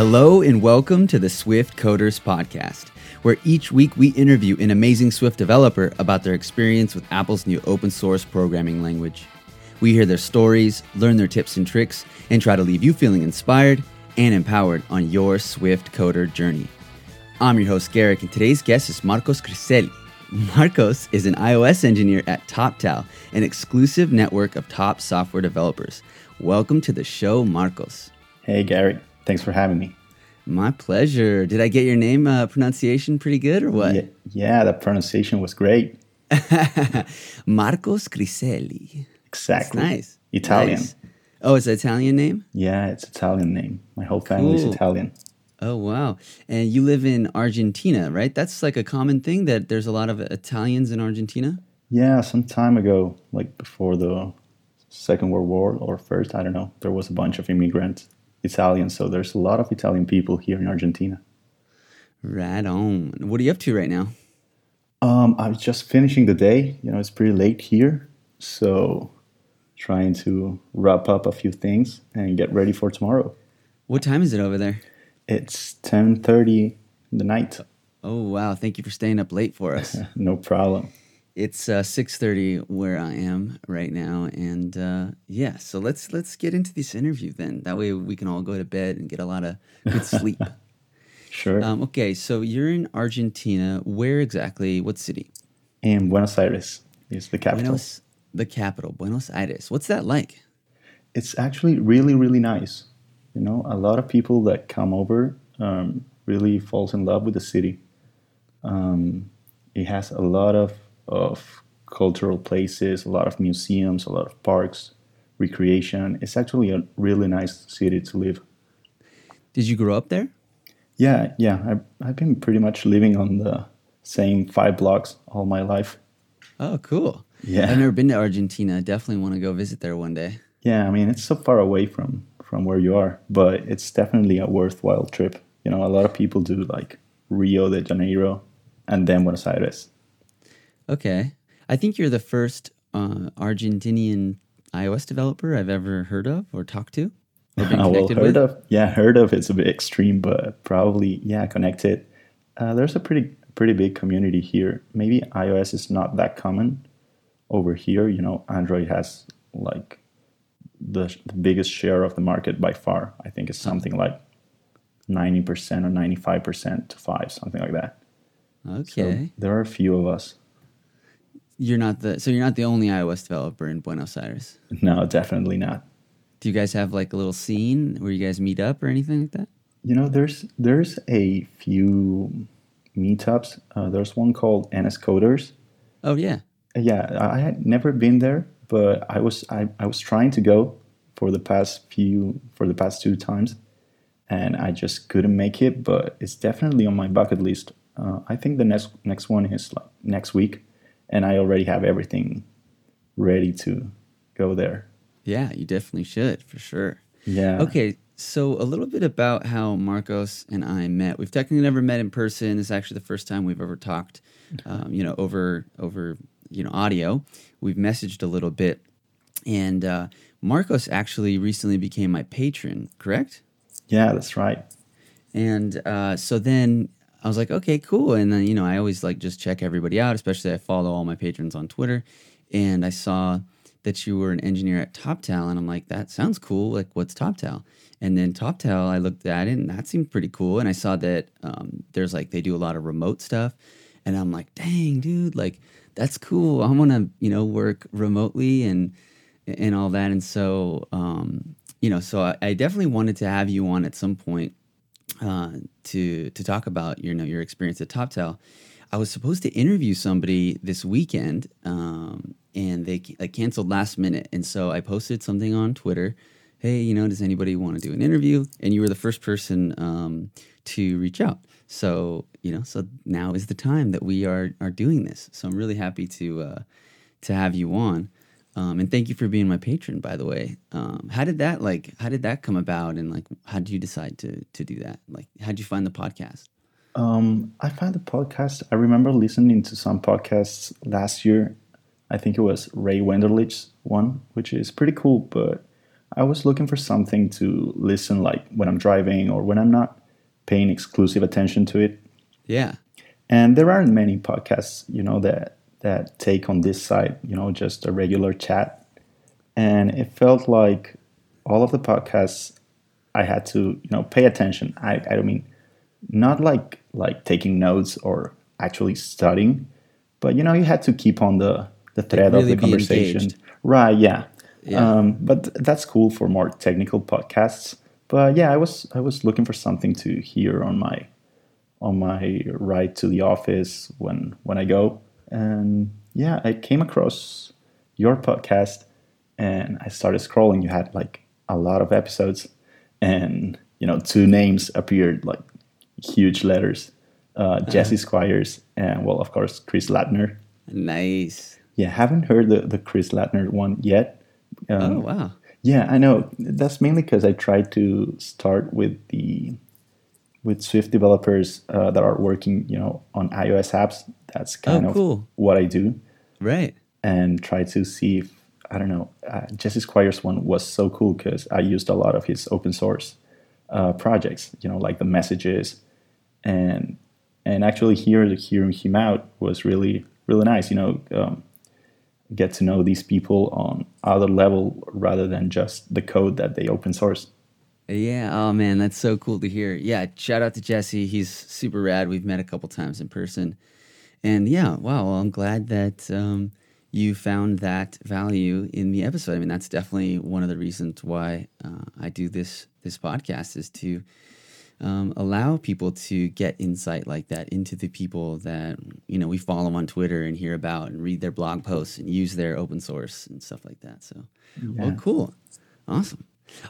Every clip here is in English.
Hello and welcome to the Swift Coders Podcast, where each week we interview an amazing Swift developer about their experience with Apple's new open source programming language. We hear their stories, learn their tips and tricks, and try to leave you feeling inspired and empowered on your Swift coder journey. I'm your host, Garrick, and today's guest is Marcos Criselli. Marcos is an iOS engineer at TopTal, an exclusive network of top software developers. Welcome to the show, Marcos. Hey, Garrick. Thanks for having me. My pleasure. Did I get your name uh, pronunciation pretty good or what? Yeah, yeah, the pronunciation was great. Marcos Criselli. Exactly. That's nice. Italian. Nice. Oh, it's an Italian name? Yeah, it's Italian name. My whole family Cool. is Italian. Oh, wow. And you live in Argentina, right? That's like a common thing that there's a lot of Italians in Argentina? Yeah, some time ago, like before the Second World War or first, I don't know, there was a bunch of immigrants, Italians. So there's a lot of Italian people here in Argentina. Right on. What are you up to right now? Um, I was just finishing the day. You know, it's pretty late here, so trying to wrap up a few things and get ready for tomorrow. What time is it over there? It's 10:30 in the night. Oh, wow. Thank you for staying up late for us. No problem. It's uh, 6.30 where I am right now. And uh, yeah, so let's let's get into this interview then. That way we can all go to bed and get a lot of good sleep. Sure. um, okay, so you're in Argentina. Where exactly? What city? in Buenos Aires is the capital. Buenos, the capital, Buenos Aires. What's that like? It's actually really, really nice. You know, a lot of people that come over um, really falls in love with the city. Um, it has a lot of, of cultural places, a lot of museums, a lot of parks, recreation. It's actually a really nice city to live. Did you grow up there? Yeah, yeah. I've, I've been pretty much living on the same five blocks all my life. Oh, cool. Yeah. I've never been to Argentina. I definitely want to go visit there one day. Yeah, I mean it's so far away from from where you are, but it's definitely a worthwhile trip. You know, a lot of people do like Rio de Janeiro and then Buenos Aires. Okay. I think you're the first uh, Argentinian iOS developer I've ever heard of or talked to or been well, connected heard with. of yeah, heard of it's a bit extreme, but probably yeah, connected. Uh, there's a pretty pretty big community here. Maybe iOS is not that common over here. You know, Android has like the, the biggest share of the market by far. I think it's something like ninety percent or ninety five percent to five, something like that. So Okay. there are a few of us. You're not the so you're not the only iOS developer in Buenos Aires. No, definitely not. Do you guys have like a little scene where you guys meet up or anything like that? You know, there's there's a few meetups. Uh, there's one called NS Coders. Oh yeah. Yeah, I had never been there, but I was I, I was trying to go for the past few for the past two times, and I just couldn't make it. But it's definitely on my bucket list. Uh, I think the next next one is like next week, and I already have everything ready to go there. Yeah, you definitely should for sure. Yeah. Okay, so a little bit about how Marcos and I met. We've technically never met in person. It's actually the first time we've ever talked, um, you know, over over you know audio. We've messaged a little bit, and uh, Marcos actually recently became my patron. Correct? Yeah, that's right. And uh, so then I was like, okay, cool. And then, you know, I always like just check everybody out, especially I follow all my patrons on Twitter. And I saw that you were an engineer at TopTal. And I'm like, that sounds cool. Like, what's TopTal? And then TopTal, I looked at it and that seemed pretty cool. And I saw that um, there's like, they do a lot of remote stuff. And I'm like, dang, dude, like, that's cool. I want to, you know, work remotely and, and all that. And so, um, you know, so I, I definitely wanted to have you on at some point uh, to to talk about your you know your experience at TopTal. I was supposed to interview somebody this weekend, um, and they like canceled last minute. And so I posted something on Twitter. Hey, you know, does anybody want to do an interview? And you were the first person um, to reach out. So you know, so now is the time that we are are doing this. So I'm really happy to uh, to have you on. Um, and thank you for being my patron, by the way. Um, how did that like? How did that come about? And like, how did you decide to to do that? Like, how did you find the podcast? Um, I found the podcast. I remember listening to some podcasts last year. I think it was Ray Wenderlich's one, which is pretty cool. But I was looking for something to listen like when I'm driving or when I'm not paying exclusive attention to it. Yeah. And there aren't many podcasts, you know, that that take on this side, you know, just a regular chat. And it felt like all of the podcasts I had to, you know, pay attention. I, I don't mean not like like taking notes or actually studying, but you know, you had to keep on the the thread really of the conversation. engaged. Right, yeah. Yeah. Um, but th- that's cool for more technical podcasts. But yeah, I was I was looking for something to hear on my on my ride to the office when when I go. And yeah, I came across your podcast and I started scrolling. You had like a lot of episodes and you know, two names appeared like huge letters. Uh, Jesse Squires and well of course Chris Lattner. Nice. Yeah, haven't heard the, the Chris Lattner one yet. Um, Oh wow. yeah, I know. That's mainly because I tried to start with the with Swift developers uh, that are working, you know, on iOS apps. That's kind Oh, of cool. what I do, Right. and try to see if I don't know. Uh, Jesse Squires one was so cool because I used a lot of his open source uh, projects, you know, like the messages, and and actually here hearing him out was really really nice. You know, um, get to know these people on other level rather than just the code that they open source. Yeah. Oh man, that's so cool to hear. Yeah. Shout out to Jesse. He's super rad. We've met a couple times in person, and yeah. Wow. Well, I'm glad that um, you found that value in the episode. I mean, that's definitely one of the reasons why uh, I do this this podcast is to um, allow people to get insight like that into the people that you know we follow on Twitter and hear about and read their blog posts and use their open source and stuff like that. So, well, cool, awesome.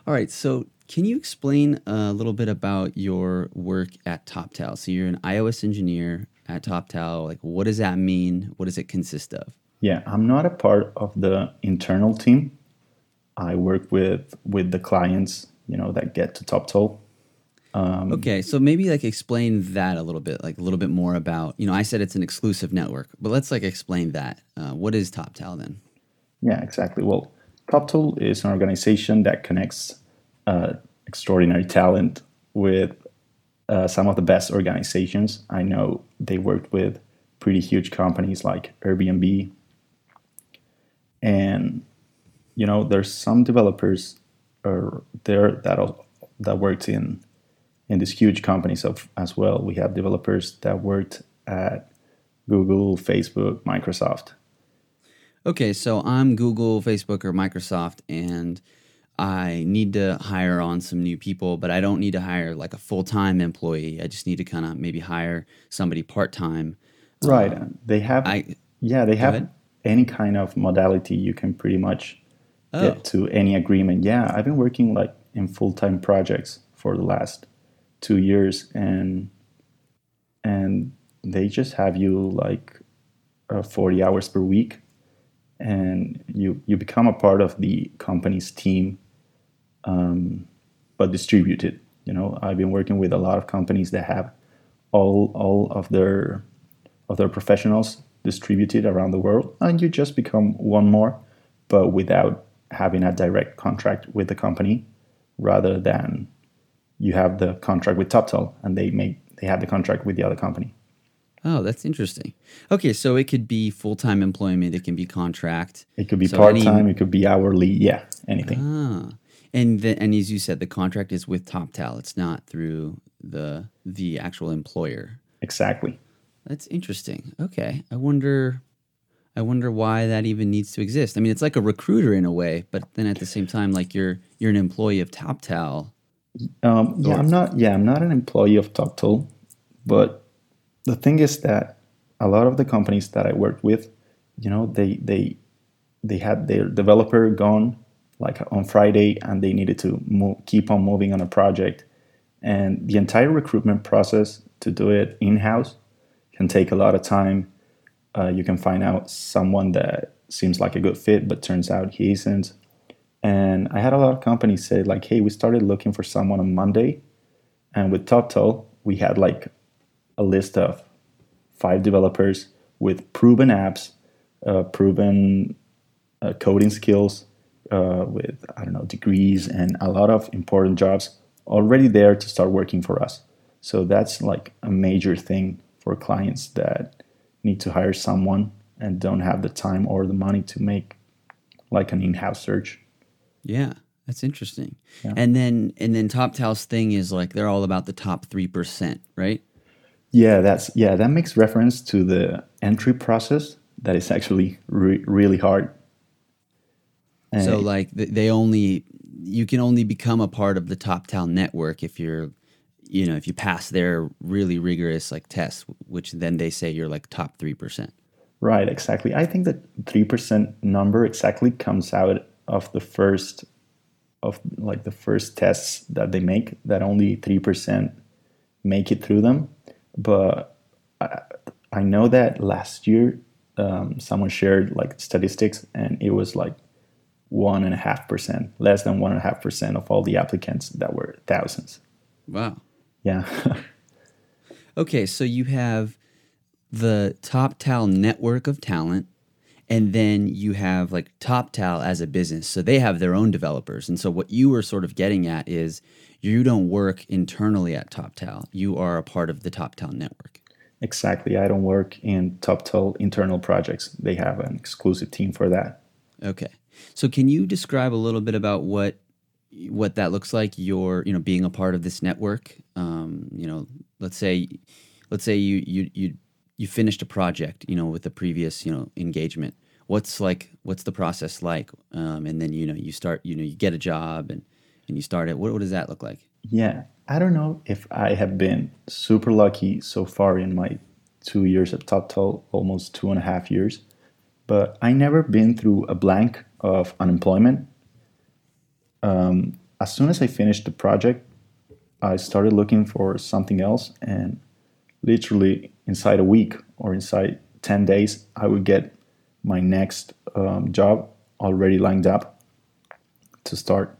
All right, so can you explain a little bit about your work at TopTal? So you're an iOS engineer at TopTal. Like, what does that mean? What does it consist of? Yeah, I'm not a part of the internal team. I work with with the clients, you know, that get to TopTal. Um, Okay, so maybe like explain that a little bit, like a little bit more about. You know, I said it's an exclusive network, but let's like explain that. Uh, what is TopTal then? Yeah, exactly. Well, TopTal is an organization that connects uh, extraordinary talent with uh, some of the best organizations. I know they worked with pretty huge companies like Airbnb. And, you know, there's some developers are there that, that worked in, in these huge companies of, as well. We have developers that worked at Google, Facebook, Microsoft. Okay, so I'm Google, Facebook, or Microsoft, and I need to hire on some new people, but I don't need to hire like a full time employee. I just need to kind of maybe hire somebody part time. Right. they have I yeah, they have ahead. any kind of modality you can pretty much Oh. get to any agreement. Yeah, I've been working like in full-time projects for the last 2 years and and they just have you like uh, 40 hours per week and you you become a part of the company's team um, but distributed. You know i've been working with a lot of companies that have all all of their of their professionals distributed around the world and you just become one more but without having a direct contract with the company rather than you have the contract with TopTal and they make they have the contract with the other company Oh, that's interesting. Okay, so it could be full time employment. It can be contract. it could be So part-time it could be hourly yeah anything Ah, and the, and as you said, the contract is with TopTal. It's not through the the actual employer. exactly That's interesting. Okay, I wonder. I wonder why that even needs to exist. I mean, it's like a recruiter in a way, but then at the same time, like you're you're an employee of TopTal. Um, yeah, I'm not. Yeah, I'm not an employee of TopTal, but the thing is that a lot of the companies that I worked with, you know, they they they had their developer gone like on Friday, and they needed to move, keep on moving on a project, and the entire recruitment process to do it in house can take a lot of time. Uh, you can find out someone that seems like a good fit, but turns out he isn't. And I had a lot of companies say like, "Hey, we started looking for someone on Monday, and with TopTal, we had like a list of five developers with proven apps, uh, proven uh, coding skills, uh, with I don't know degrees and a lot of important jobs already there to start working for us. So that's like a major thing for clients that need to hire someone and don't have the time or the money to make like an in-house search. Yeah, that's interesting. Yeah. And then and then TopTal's thing is like they're all about the top three percent, right? Yeah, that's yeah. That makes reference to the entry process that is actually re- really hard. And so like they only you can only become a part of the TopTal network if you're you know if you pass their really rigorous like tests, which then they say you're like top three percent. Right, exactly. I think that three percent number exactly comes out of the first of like the first tests that they make. That only three percent make it through them, but I, I know that last year um, someone shared like statistics, and it was like one and a half percent, less than one and a half percent of all the applicants that were thousands. Wow. Yeah. okay, so you have the TopTal network of talent, and then you have like TopTal as a business. So they have their own developers. And so what you were sort of getting at is you don't work internally at TopTal. You are a part of the TopTal network. Exactly. I don't work in TopTal internal projects. They have an exclusive team for that. Okay. So can you describe a little bit about what what that looks like? Your you know being a part of this network. Um, you know, let's say let's say you you you you finished a project, you know, with the previous, you know, engagement. What's like, what's the process like? Um, and then, you know, you start, you know, you get a job and, and you start it. What, what does that look like? Yeah. I don't know if I have been super lucky so far in my two years at TopTal, almost two and a half years, but I never been through a blank of unemployment. Um, as soon as I finished the project, I started looking for something else and literally inside a week or inside 10 days, I would get my next um, job already lined up to start.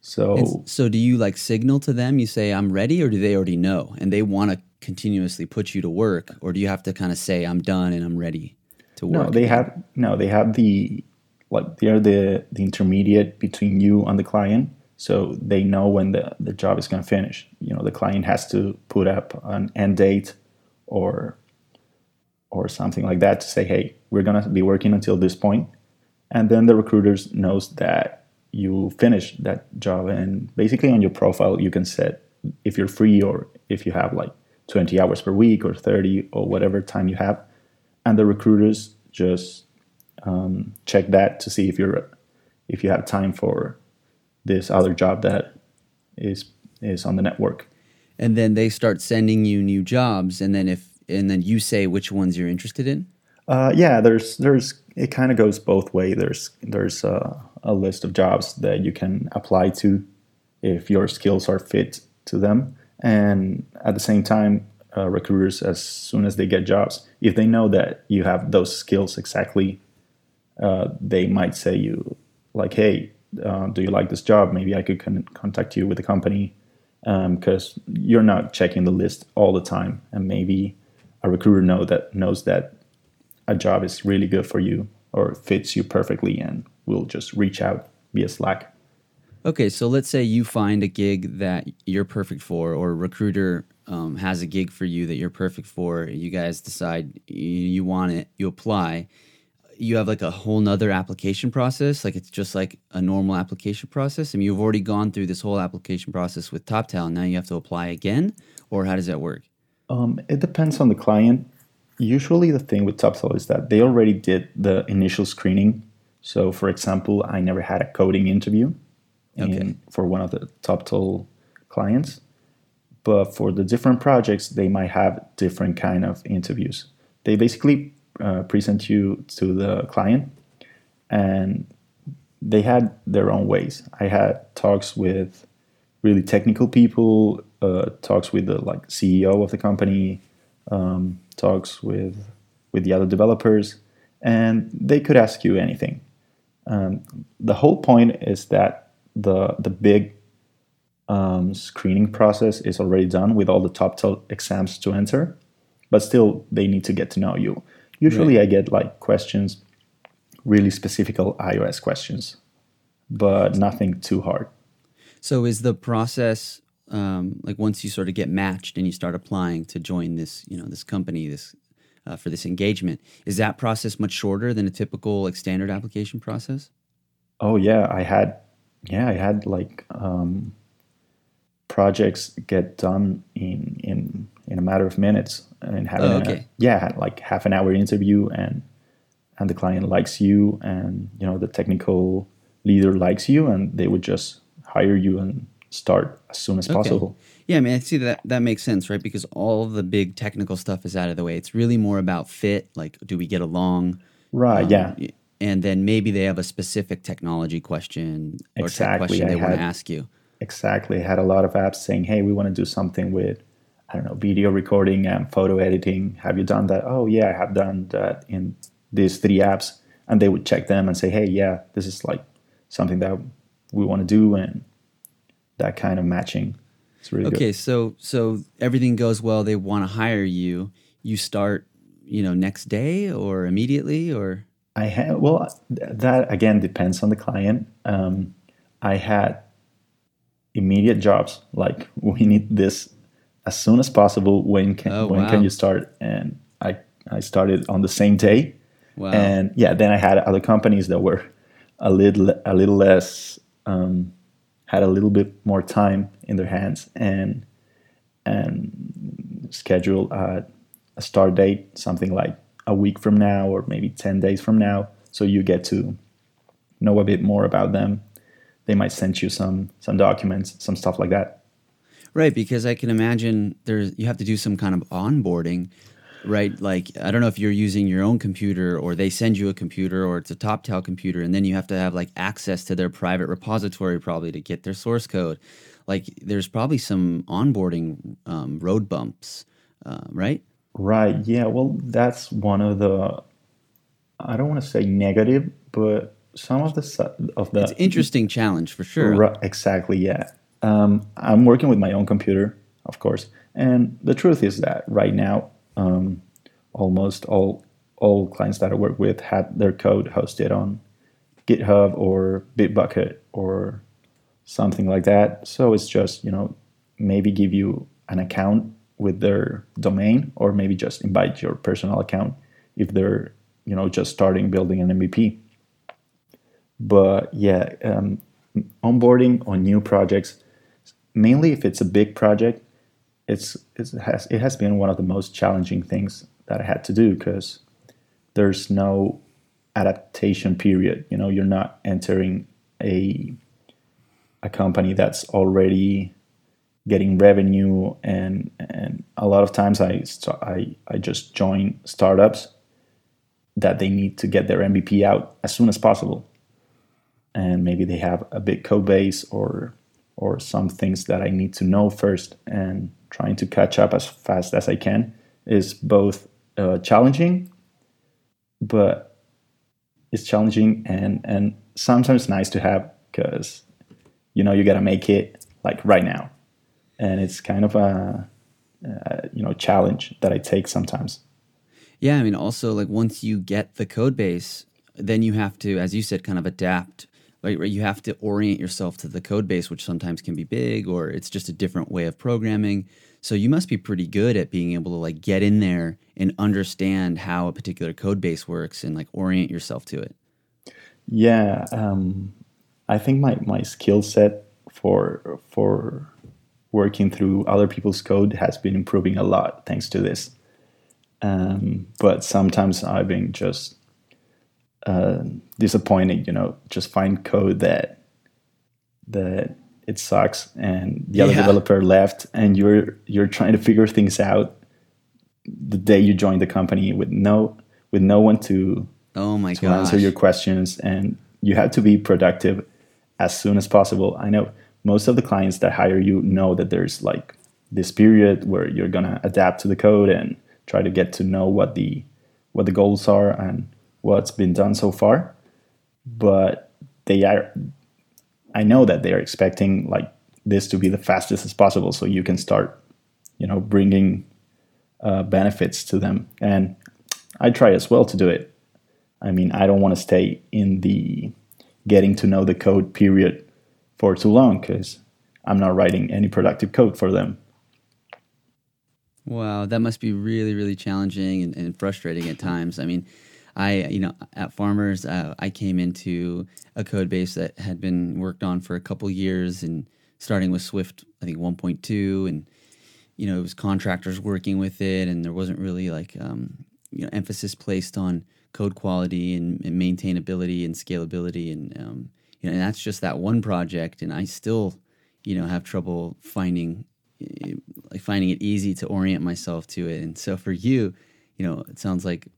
So, so do you like signal to them? You say, I'm ready, or do they already know and they want to continuously put you to work? Or do you have to kind of say, I'm done and I'm ready to work? No, they have, no, they have the, like, they're the, the intermediate between you and the client so they know when the, the job is going to finish you know the client has to put up an end date or or something like that to say hey we're going to be working until this point. And then the recruiters knows that you finish that job and basically on your profile you can set if you're free or if you have like 20 hours per week or 30 or whatever time you have. And the recruiters just um, check that to see if you're if you have time for this other job that is is on the network. And then they start sending you new jobs, and then if and then you say which ones you're interested in. Uh, yeah, there's there's it kind of goes both way. There's there's a, a list of jobs that you can apply to if your skills are fit to them, and at the same time, uh, recruiters as soon as they get jobs, if they know that you have those skills exactly, uh, they might say you like, hey, uh, do you like this job? Maybe I could con- contact you with the company because um, you're not checking the list all the time, and maybe a recruiter know that knows that a job is really good for you or fits you perfectly, and will just reach out via Slack. Okay, so let's say you find a gig that you're perfect for, or a recruiter um, has a gig for you that you're perfect for. You guys decide you want it, you apply you have like a whole nother application process like it's just like a normal application process I mean you've already gone through this whole application process with TopTal now you have to apply again or how does that work um, it depends on the client. Usually the thing with TopTal is that they already did the initial screening. So for example i never had a coding interview okay. in, for one of the TopTal clients. But for the different projects they might have different kind of interviews. They basically uh, present you to the client and they had their own ways. I had talks with really technical people uh, talks with the like ceo of the company um, talks with with the other developers and they could ask you anything um, the whole point is that the the big um, screening process is already done with all the top exams to enter but still they need to get to know you Usually, right. I get like questions, really specific iOS questions. but nothing too hard. So is the process um, like once you sort of get matched and you start applying to join this, you know, this company, this uh, for this engagement, is that process much shorter than a typical like standard application process? Oh yeah, I had, yeah, I had like um, projects get done in in in a matter of minutes and having Oh, a, yeah, like half an hour interview and and the client likes you and you know the technical leader likes you and they would just hire you and start as soon as Okay. possible. Yeah, I mean, I see that that makes sense, right? Because all of the big technical stuff is out of the way. It's really more about fit. Like, do we get along? Right, Um, yeah. And then maybe they have a specific technology question or tech Exactly, question I they want to ask you. Exactly. I had a lot of apps saying, "Hey, we want to do something with I don't know, video recording and photo editing. Have you done that?" "Oh, yeah, I have done that in these three apps." And they would check them and say, "Hey, yeah, this is like something that we want to do and that kind of matching." It's really Okay, good. so so everything goes well. They want to hire you. You start, you know, next day or immediately or I had well, th- that again depends on the client. Um, I had immediate jobs like we need this as soon as possible. When can Oh, when wow. can you start? And I I started on the same day. wow. And yeah, then I had other companies that were a little a little less um, had a little bit more time in their hands and and schedule a, a start date something like a week from now or maybe 10 days from now. So you get to know a bit more about them. They might send you some some documents some stuff like that. Right, because I can imagine there's you have to do some kind of onboarding, right? Like I don't know if you're using your own computer or they send you a computer or it's a top TopTal computer, and then you have to have like access to their private repository probably to get their source code. Like there's probably some onboarding um, road bumps, uh, right? right yeah well that's one of the i don't want to say negative but some of the of the It's interesting challenge for sure. Exactly, yeah. Um, I'm working with my own computer, of course, and the truth is that right now, um, almost all all clients that I work with had their code hosted on GitHub or Bitbucket or something like that. So it's just you know maybe give you an account with their domain, or maybe just invite your personal account if they're you know just starting building an MVP but yeah, um, onboarding on new projects, mainly if it's a big project, it's, it's it has it has been one of the most challenging things that I had to do because there's no adaptation period. You know, you're not entering a a company that's already getting revenue and and a lot of times I I I just join startups that they need to get their MVP out as soon as possible and maybe they have a big code base or or some things that I need to know first and trying to catch up as fast as I can is both uh, challenging but it's challenging and and sometimes nice to have because you know you got to make it like right now and it's kind of a, a you know challenge that I take sometimes Yeah, I mean, also like once you get the code base, then you have to, as you said, kind of adapt. Right, you have to orient yourself to the code base, which sometimes can be big, or it's just a different way of programming. So you must be pretty good at being able to like get in there and understand how a particular code base works and like orient yourself to it. Yeah, um, I think my, my skill set for for working through other people's code has been improving a lot thanks to this. Um, but sometimes I've been just uh, disappointed. You know, just find code that that it sucks, and the other Yeah. developer left, and you're you're trying to figure things out the day you join the company with no with no one to Oh my to gosh! answer your questions and you have to be productive as soon as possible i know most of the clients that hire you know that there's like this period where you're going to adapt to the code and try to get to know what the what the goals are and what's been done so far but they are i know that they are expecting like this to be the fastest as possible so you can start you know bringing uh, benefits to them and i try as well to do it I mean, I don't want to stay in the getting to know the code period for too long because I'm not writing any productive code for them. Wow, that must be really, really challenging and, and frustrating at times. I mean, I, you know, at Farmers, uh, I came into a code base that had been worked on for a couple years and starting with Swift, I think 1.2, and you know, it was contractors working with it, and there wasn't really like um, you know emphasis placed on code quality and, and maintainability and scalability, and um, you know, and that's just that one project, and I still, you know, have trouble finding like finding it easy to orient myself to it, and so for you, you know, it sounds like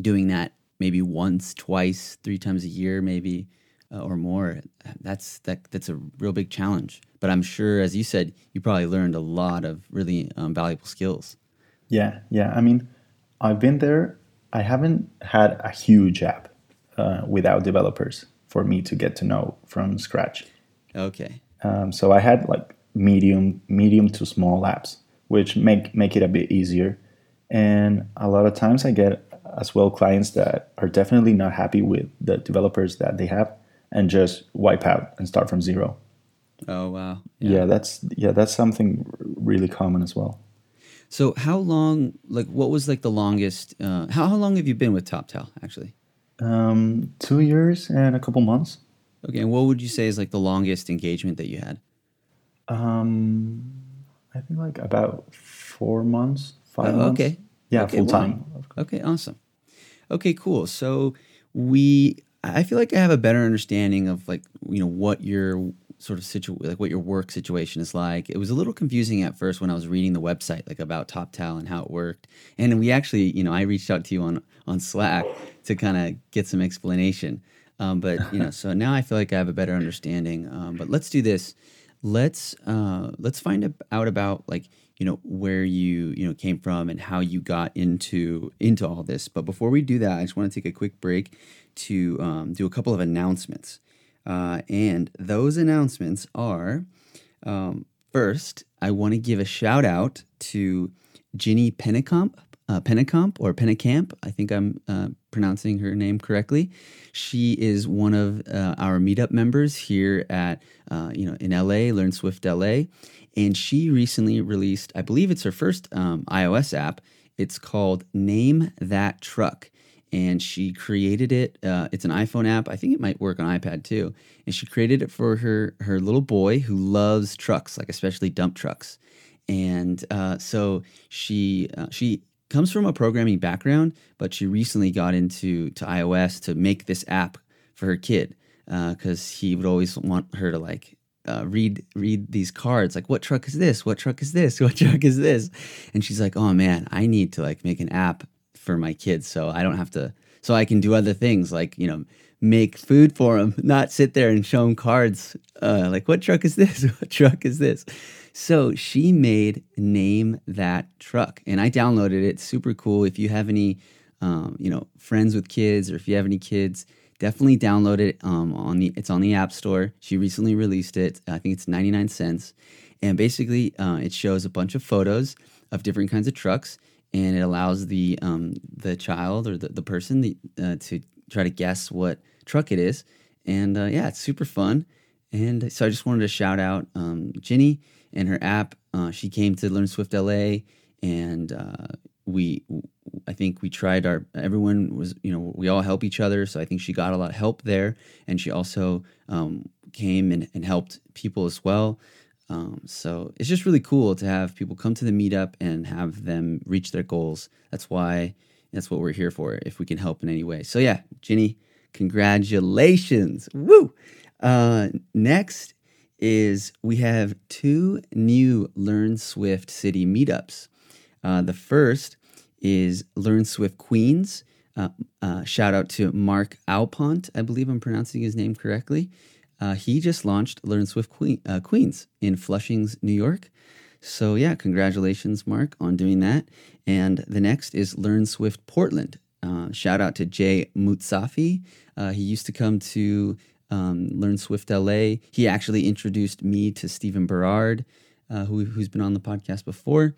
doing that maybe once, twice, three times a year, maybe uh, or more. That's that that's a real big challenge. But I'm sure, as you said, you probably learned a lot of really um, valuable skills. Yeah, yeah. I mean, I've been there. I haven't had a huge app uh, without developers for me to get to know from scratch. Okay. Um, so I had like medium, medium to small apps, which make make it a bit easier. And a lot of times I get as well clients that are definitely not happy with the developers that they have and just wipe out and start from zero. Oh wow. Yeah, yeah that's yeah, that's something really common as well. So how long like what was like the longest uh, how how long have you been with TopTal actually? Um 2 years and a couple months. Okay, and what would you say is like the longest engagement that you had? Um I think like about 4 months, 5 oh, months. Okay. Yeah, okay, full time. Okay, awesome. Okay, cool. So we I feel like I have a better understanding of like you know what your sort of situ like what your work situation is like. It was a little confusing at first when I was reading the website like about TopTal and how it worked. And we actually, you know, I reached out to you on on Slack to kind of get some explanation. Um, but you know, so now I feel like I have a better understanding. Um, but let's do this. Let's uh, let's find out about like you know where you you know came from and how you got into into all this. But before we do that, I just want to take a quick break to um, do a couple of announcements. Uh, and those announcements are um, first, I want to give a shout out to Ginny Pennicamp, uh, or Pennicamp. I think I'm uh, pronouncing her name correctly. She is one of uh, our meetup members here at, uh, you know, in LA, Learn Swift LA. And she recently released, I believe it's her first um, iOS app. It's called Name That Truck and she created it. Uh, it's an iPhone app. I think it might work on iPad too. And she created it for her her little boy who loves trucks, like especially dump trucks. And uh, so she uh, she comes from a programming background, but she recently got into to iOS to make this app for her kid because uh, he would always want her to like uh, read read these cards like what truck is this? What truck is this? What truck is this? And she's like oh man i need to like make an app for my kids so I don't have to so I can do other things like you know make food for them not sit there and show them cards uh, like what truck is this? What truck is this so she made name that truck and I downloaded it. Super cool. If you have any um, you know friends with kids or if you have any kids definitely download it um, on the it's on the app store. She recently released it. I think it's 99 cents. And basically uh, it shows a bunch of photos of different kinds of trucks and it allows the um, the child or the, the person the, uh, to try to guess what truck it is. And uh, yeah, it's super fun. And so I just wanted to shout out um, Ginny and her app. Uh, she came to Learn Swift LA, and uh, we, I think we tried our. Everyone was, you know, we all help each other. So I think she got a lot of help there, and she also um, came and, and helped people as well. Um, so it's just really cool to have people come to the meetup and have them reach their goals. That's why that's what we're here for. If we can help in any way. So yeah, Ginny, congratulations! Woo. Uh, next is we have two new Learn Swift City meetups. Uh, the first is Learn Swift Queens. Uh, uh, shout out to Mark Alpont. I believe I'm pronouncing his name correctly. Uh, he just launched Learn Swift Queen, uh, Queens in Flushings, New York. So, yeah, congratulations, Mark, on doing that. And the next is Learn Swift Portland. Uh, shout out to Jay Mutsafi. He used to come to um, Learn Swift LA. He actually introduced me to Stephen Berard, uh, who, who's been on the podcast before.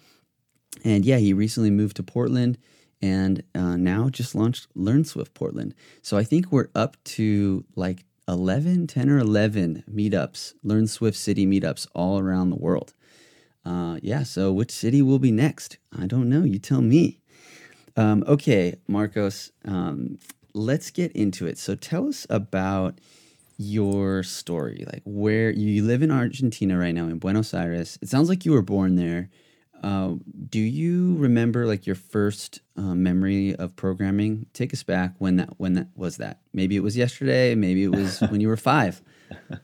And yeah, he recently moved to Portland and uh, now just launched Learn Swift Portland. So I think we're up to like 11, 10 or 11 meetups, Learn Swift City meetups all around the world. Uh, yeah, so which city will be next? I don't know. You tell me. Um, okay, Marcos, um, let's get into it. So tell us about your story. Like where you live in Argentina right now, in Buenos Aires. It sounds like you were born there. Uh, do you remember like your first uh, memory of programming? Take us back when that when that was that. Maybe it was yesterday. Maybe it was when you were five.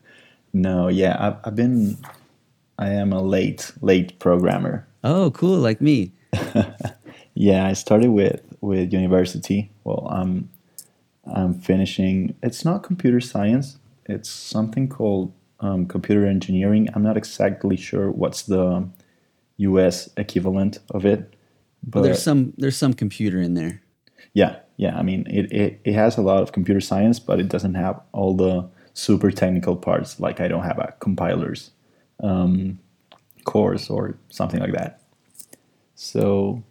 No, yeah, I've, I've been. I am a late late programmer. Oh, cool, like me. yeah, I started with with university. Well, I'm I'm finishing. It's not computer science. It's something called um, computer engineering. I'm not exactly sure what's the U.S. equivalent of it. But well, there's some there's some computer in there. Yeah, yeah. I mean, it, it it has a lot of computer science, but it doesn't have all the super technical parts. Like I don't have a compilers um, course or something like that. So,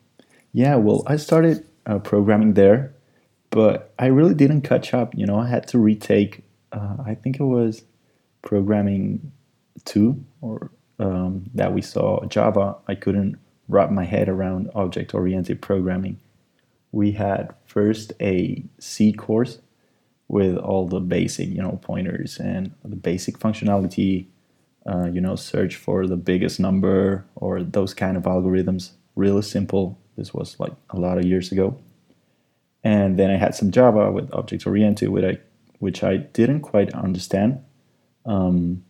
yeah. Well, I started uh, programming there, but I really didn't catch up. You know, I had to retake. Uh, I think it was programming two or um, that we saw Java, I couldn't wrap my head around object oriented programming. We had first a C course with all the basic, you know, pointers and the basic functionality, uh, you know, search for the biggest number or those kind of algorithms. Really simple. This was like a lot of years ago. And then I had some Java with object oriented, which I, which I didn't quite understand. Um,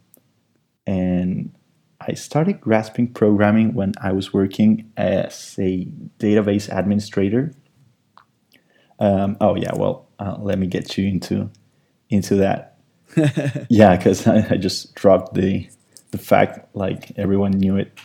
and I started grasping programming when I was working as a database administrator. Um, oh yeah, well, uh, let me get you into into that. yeah, because I, I, just dropped the the fact like everyone knew it.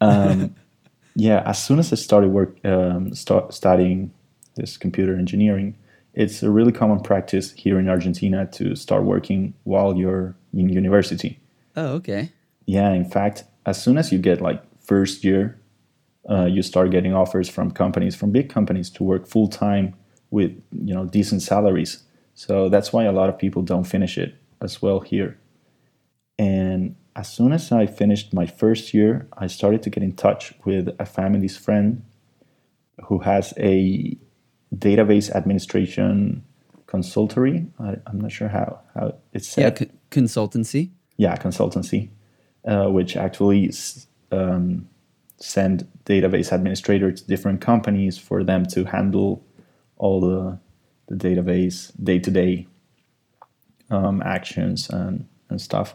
Um, yeah, as soon as I started work um, start studying this computer engineering, it's a really common practice here in Argentina to start working while you're in university. Oh, okay yeah, in fact, as soon as you get like first year, uh, you start getting offers from companies, from big companies, to work full time with you know decent salaries. So that's why a lot of people don't finish it as well here. And as soon as I finished my first year, I started to get in touch with a family's friend who has a database administration consultory. I, am not sure how, how it's said. Yeah, c- consultancy. Yeah, consultancy uh, which actually um, send database administrators to different companies for them to handle all the, the database day-to-day um, actions and, and stuff.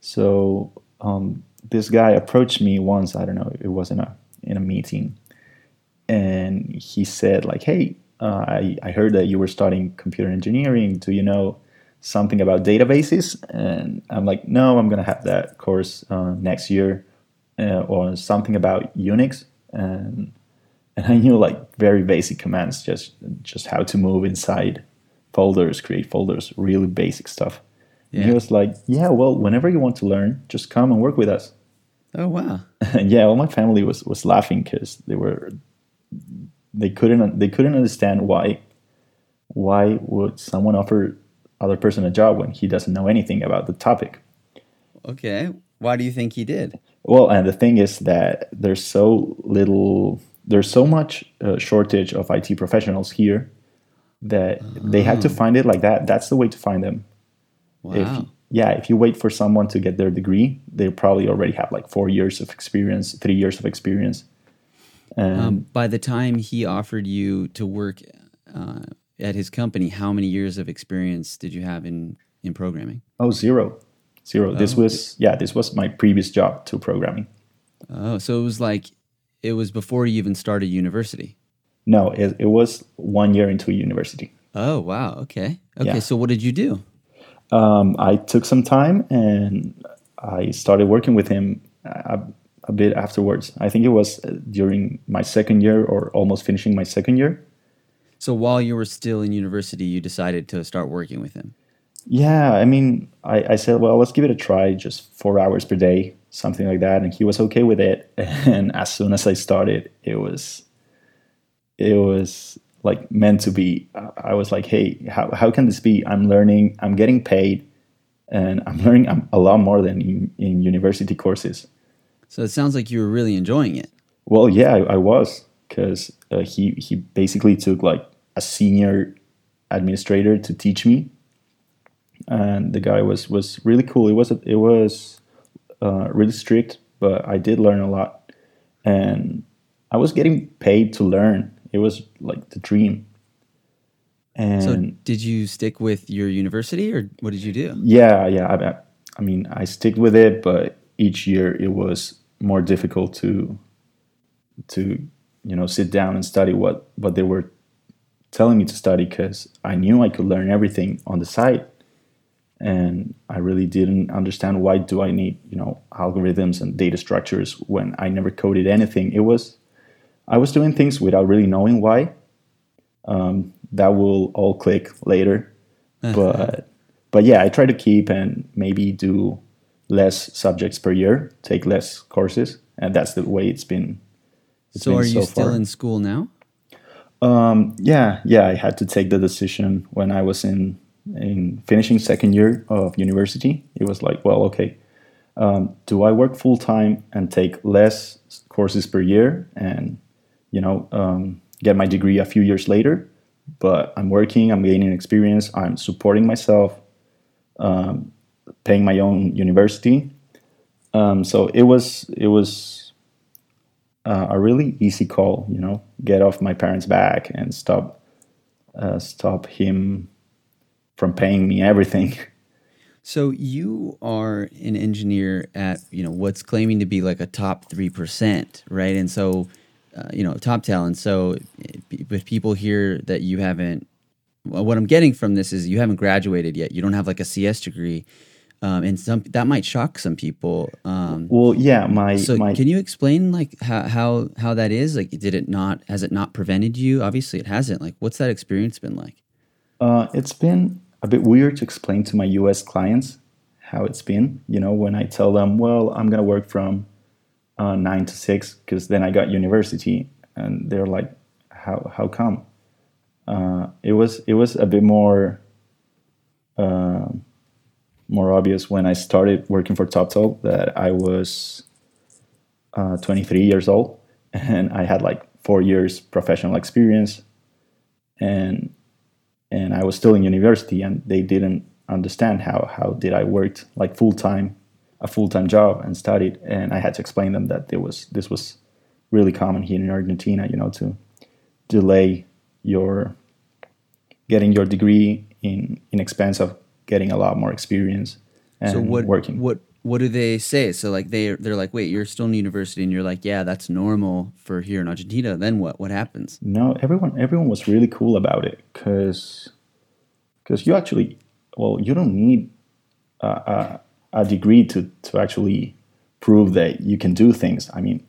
So um, this guy approached me once. I don't know. It was in a in a meeting, and he said like, "Hey, uh, I I heard that you were studying computer engineering. Do you know something about databases? And i'm like no i'm going to have that course uh, next year uh, or something about unix. And and i knew like very basic commands just just how to move inside folders create folders really basic stuff. Yeah. and he was like yeah well whenever you want to learn just come and work with us. Oh wow. And yeah all my family was was laughing because they were they couldn't they couldn't understand why why would someone offer other person a job when he doesn't know anything about the topic. Okay. Why do you think he did? Well, and the thing is that there's so little, there's so much uh, shortage of IT professionals here that they had to oh. find it like that. That's the way to find them. Wow. If, yeah, if you wait for someone to get their degree, they probably already have like four years of experience, three years of experience. And um, by the time he offered you to work uh, at his company, how many years of experience did you have in in programming? Oh, zero, zero. Oh. This was yeah, this was my previous job to programming. Oh, so it was like it was before you even started university. No, it, it was one year into university. Oh wow, okay, okay. Yeah. So what did you do? Um, I took some time and I started working with him a, a bit afterwards. I think it was uh, during my second year or almost finishing my second year. So while you were still in university, you decided to start working with him. Yeah, I mean, I, I said, well, let's give it a try, just four hours per day, something like that, and he was okay with it. And as soon as I started, it was, it was like meant to be. I was like, hey, how how can this be? I'm learning, I'm getting paid, and I'm learning a lot more than in, in university courses. So it sounds like you were really enjoying it. Well, yeah, I, I was because uh, he he basically took like a senior administrator to teach me, and the guy was was really cool. It was it was uh, really strict, but I did learn a lot, and I was getting paid to learn. It was like the dream. And So did you stick with your university or what did you do? yeah, yeah. I, I mean, I stick with it, but each year it was more difficult to to you know sit down and study what what they were telling me to study because I knew I could learn everything on the site, and I really didn't understand why do I need you know algorithms and data structures when I never coded anything. It was I was doing things without really knowing why. Um, that will all click later, but but yeah, I try to keep and maybe do less subjects per year, take less courses, and that's the way it's been. it's So been are you so still far. in school now? Um, yeah, yeah, I had to take the decision when I was in in finishing second year of university. It was like, well, okay, um, do I work full time and take less courses per year, and you know, um, get my degree a few years later? But I'm working, I'm gaining experience, I'm supporting myself, um, paying my own university. Um, so it was it was uh, a really easy call, you know, get off my parents' back and stop uh, stop him from paying me everything. So you are an engineer at you know what's claiming to be like a top three percent, right? And so uh, you know top talent. So eh, with people here that you haven't, well, what I'm getting from this is you haven't graduated yet. You don't have like a CS degree, um, and some that might shock some people. Um, Well, yeah, my so my can you explain like how, how how that is? Like, did it not? Has it not prevented you? Obviously, it hasn't. Like, what's that experience been like? uh, it's been a bit weird to explain to my U.S. clients how it's been. You know, when I tell them, well, I'm gonna work from uh, nine to six because then I got university, and they're like, how how come? Uh, it was it was a bit more uh, more obvious when I started working for TopTal that I was uh, 23 years old and I had like four years professional experience, and and I was still in university, and they didn't understand how how did I worked like full time, a full time job and studied, and I had to explain them that there was this was really common here in Argentina, you know, to delay your getting your degree in in expense of getting a lot more experience and so what working. what what do they say so like they they're like wait you're still in university and you're like yeah that's normal for here in argentina then what what happens No, everyone everyone was really cool about it because because you actually well you don't need a, a, a degree to to actually prove that you can do things. I mean,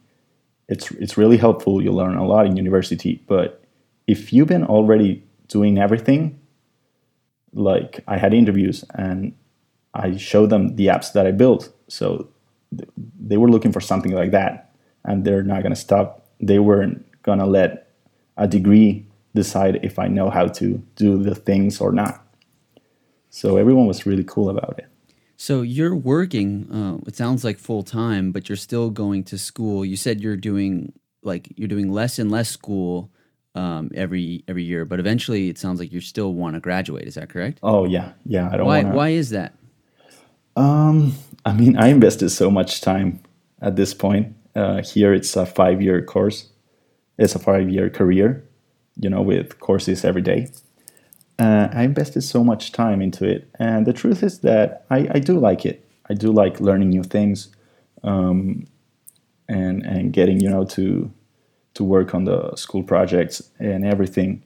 it's it's really helpful. You learn a lot in university, but if you've been already doing everything, like I had interviews and I showed them the apps that I built, so th- they were looking for something like that, and they're not gonna stop. They weren't gonna let a degree decide if I know how to do the things or not. So everyone was really cool about it. so you're working uh, it sounds like full time but you're still going to school you said you're doing like you're doing less and less school um, every every year but eventually it sounds like you still want to graduate is that correct Oh yeah, yeah. I don't why wanna, why is that Um, I mean, I invested so much time at this point. Uh, here, it's a five-year course. It's a five-year career, you know, with courses every day. Uh, I invested so much time into it, and the truth is that I, I do like it. I do like learning new things, um, and and getting you know to to work on the school projects and everything.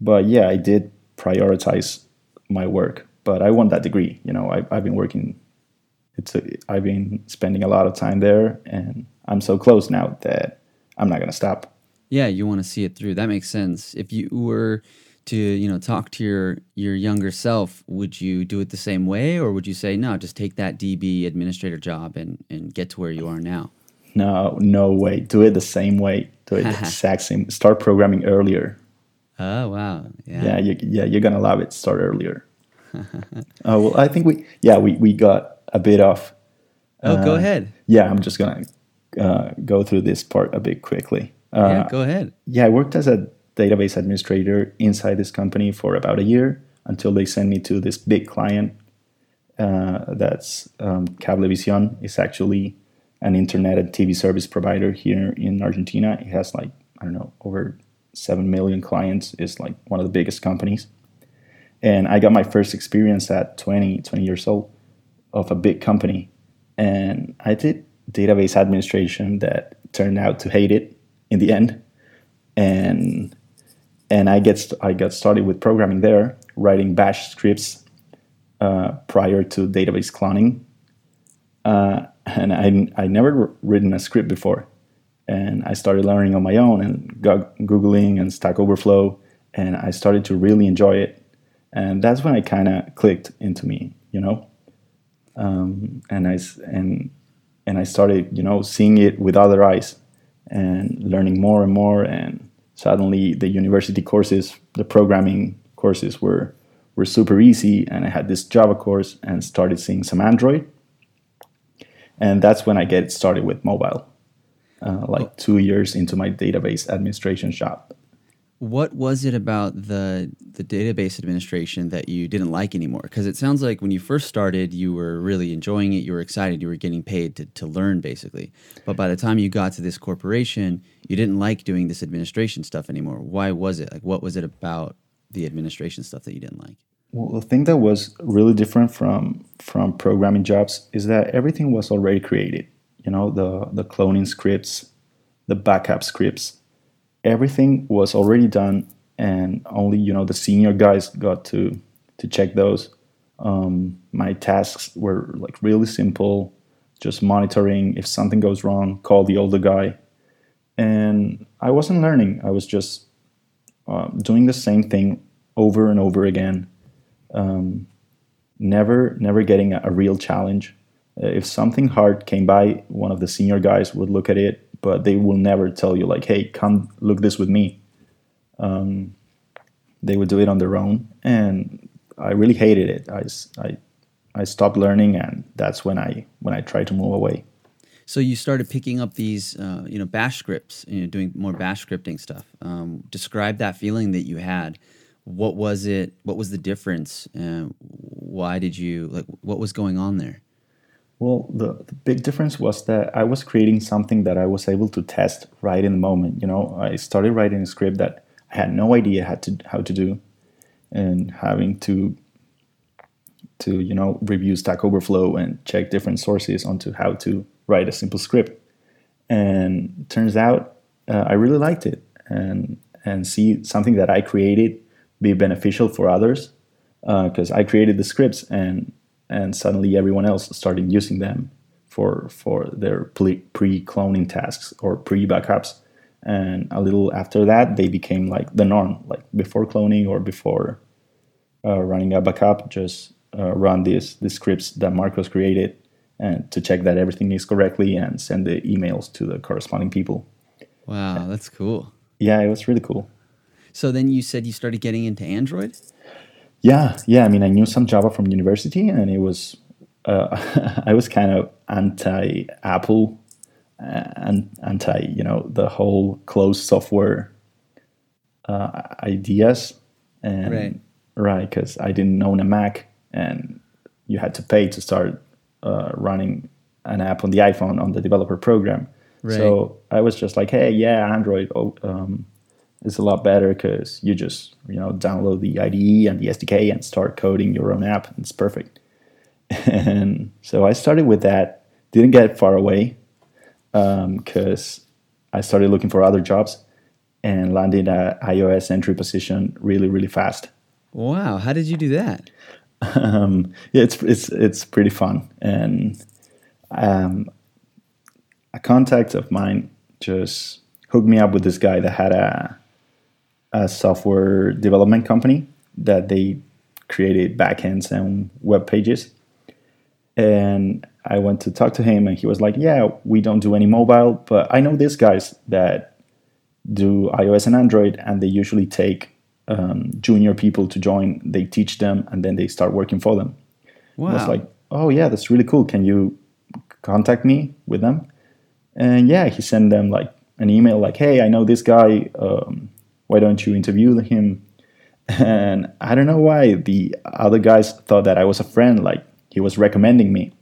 But yeah, I did prioritize my work. But I want that degree. You know, I, I've been working. It's a, I've been spending a lot of time there, and I'm so close now that I'm not gonna stop. Yeah, you want to see it through. That makes sense. If you were to, you know, talk to your your younger self, would you do it the same way, or would you say no, just take that DB administrator job and and get to where you are now? No, no way. Do it the same way. Do it the exact same. Start programming earlier. Oh wow, yeah. Yeah, you, yeah, you're gonna love it. Start earlier. Uh, well, I think we, yeah, we, we got a bit off. Oh, go Uh, ahead. Yeah, I'm just gonna uh, go through this part a bit quickly. Uh, yeah, go ahead. yeah, I worked as a database administrator inside this company for about a year until they sent me to this big client. Uh, that's um, Cablevisión. It's actually an internet and TV service provider here in Argentina. It has like I don't know over seven million clients. It's like one of the biggest companies. And I got my first experience at 20, 20 years old of a big company, and I did database administration that turned out to hate it in the end and and I get I got started with programming there, writing Bash scripts uh, prior to database cloning, uh, and I I never written a script before, and I started learning on my own and go- googling and Stack Overflow, and I started to really enjoy it, and that's when I kind of clicked into me, you know, um, and I and and I started you know seeing it with other eyes and learning more and more. And suddenly the university courses the programming courses were were super easy and i had this java course and started seeing some android and that's when i get started with mobile uh, like two years into my database administration job What was it about the the database administration that you didn't like anymore? Because it sounds like when you first started, you were really enjoying it. You were excited. You were getting paid to, to learn, basically. But by the time you got to this corporation, you didn't like doing this administration stuff anymore. Why was it? Like, what was it about the administration stuff that you didn't like? Well, the thing that was really different from from programming jobs is that everything was already created. You know the the cloning scripts the backup scripts everything was already done and only you know the senior guys got to to check those. Um, my tasks were like really simple just monitoring if something goes wrong call the older guy. And i wasn't learning. I was just uh, doing the same thing over and over again um, never never getting a, a real challenge Uh, if something hard came by one of the senior guys would look at it but they will never tell you like hey come look this with me um, they would do it on their own and i really hated it I, I, I stopped learning and that's when i when i tried to move away So you started picking up these, uh, you know, Bash scripts, you know, doing more Bash scripting stuff. Um, describe that feeling that you had. What was it? What was the difference? Why did you like? What was going on there? Well, the, the big difference was that I was creating something that I was able to test right in the moment. You know, I started writing a script that I had no idea how to how to do, and having to to you know review Stack Overflow and check different sources onto how to write a simple script. And turns out uh, I really liked it, and and see something that I created be beneficial for others because I created the scripts and and suddenly everyone else started using them for for their pre- pre-cloning tasks or pre-backups. And a little after that they became like the norm like before cloning or before uh, running a backup just uh, run these these scripts that Marcos created and to check that everything is correctly and send the emails to the corresponding people. Wow, that's cool. yeah it was really cool So then you said you started getting into Android. Yeah, yeah. I mean, I knew some Java from university, and it was uh, I was kind of anti Apple uh, and anti you know the whole closed software uh, ideas, and Right. right because I didn't own a Mac, and you had to pay to start uh, running an app on the iPhone on the developer program. Right. So I was just like, hey, yeah, Android. Oh, um, it's a lot better because you just you know download the IDE and the SDK and start coding your own app. It's perfect. And so I started with that. Didn't get far away because I started looking for other jobs and landed a iOS entry position really really fast. Wow, how did you do that? Um, yeah, it's it's it's pretty fun and um, a contact of mine just hooked me up with this guy that had a a software development company that they created backends and web pages. And I went to talk to him, and he was like, "Yeah, we don't do any mobile, but I know these guys that do iOS and Android, and they usually take um, junior people to join. They teach them, and then they start working for them. Wow. I was like, oh yeah, that's really cool. Can you contact me with them? And yeah, he sent them like an email like, hey, I know this guy. Um, why don't you interview him? And I don't know why the other guys thought that I was a friend, like he was recommending me.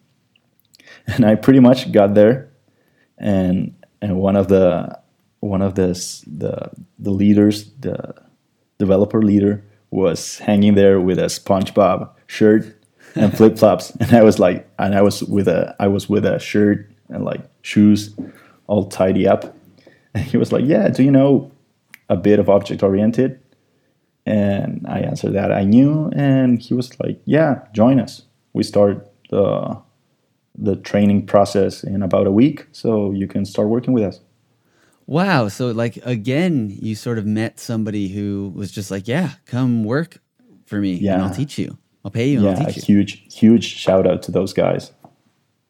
And I pretty much got there, and and one of the one of the the the leaders, the developer leader, was hanging there with a SpongeBob shirt and flip flops, and I was like, and I was with a I was with a shirt and like shoes, all tidy up, and he was like, yeah, do you know a bit of object oriented? And I answered that I knew, and he was like, yeah, join us. We start the the training process in about a week, so you can start working with us. Wow. So like again, you sort of met somebody who was just like, yeah, come work for me and Yeah. I'll teach you. I'll pay you and yeah, I'll a teach you. huge, huge shout out to those guys.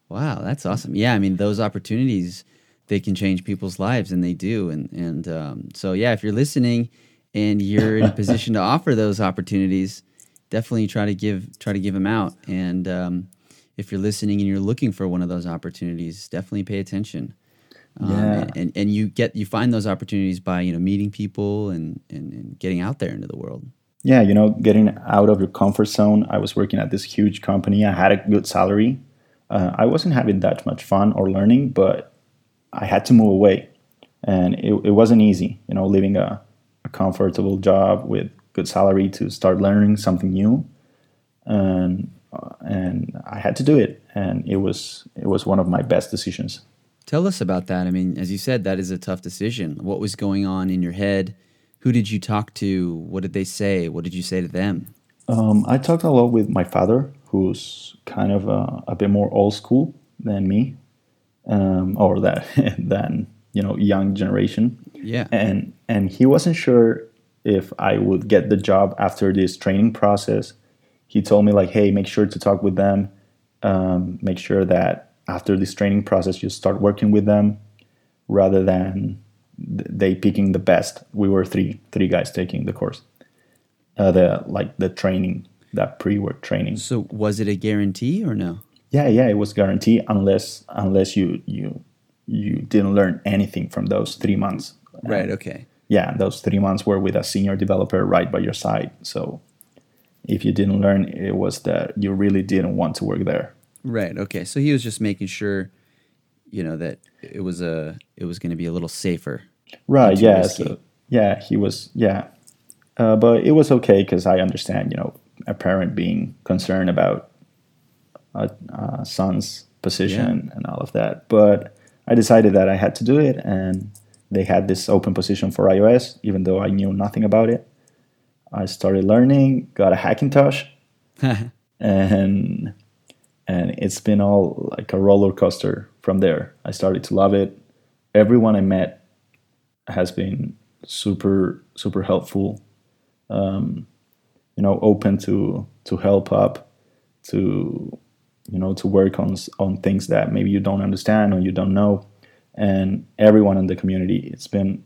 Wow, that's awesome. Yeah, I mean those opportunities they can change people's lives and they do and and um, so yeah, if you're listening and you're in a position to offer those opportunities, definitely try to give try to give them out and um, if you're listening and you're looking for one of those opportunities, definitely pay attention. Um, Yeah. and, and and you get you find those opportunities by you know meeting people and, and and getting out there into the world. Yeah, you know, getting out of your comfort zone. I was working at this huge company. I had a good salary. Uh, I wasn't having that much fun or learning, but I had to move away, and it, it wasn't easy. You know, leaving a, a comfortable job with good salary to start learning something new, and uh, and I had to do it, and it was it was one of my best decisions. Tell us about that. I mean, as you said, that is a tough decision. What was going on in your head? Who did you talk to? What did they say? What did you say to them? Um, I talked a lot with my father, who's kind of a, a bit more old school than me, um, or that than you know young generation, Yeah. and and he wasn't sure if I would get the job after this training process. He told me like, hey, make sure to talk with them, um, make sure that after this training process you start working with them, rather than th- they picking the best. We were three three guys taking the course uh, the like the training that pre-work training So was it a guarantee or no? Yeah yeah it was guaranteed unless unless you you you didn't learn anything from those three months Right. Okay. yeah those three months were with a senior developer right by your side so if you didn't learn it was that you really didn't want to work there Right. Okay. So he was just making sure, you know, that it was a it was going to be a little safer. right yeah so yeah he was yeah uh, but it was okay because i understand you know a parent being concerned about a, a son's position and all of that but i decided that i had to do it and they had this open position for ios even though i knew nothing about it i started learning got a hackintosh and and it's been all like a roller coaster from there. I started to love it. Everyone I met has been super super helpful. Um, you know, open to to help up, to you know, to work on on things that maybe you don't understand or you don't know. And everyone in the community, it's been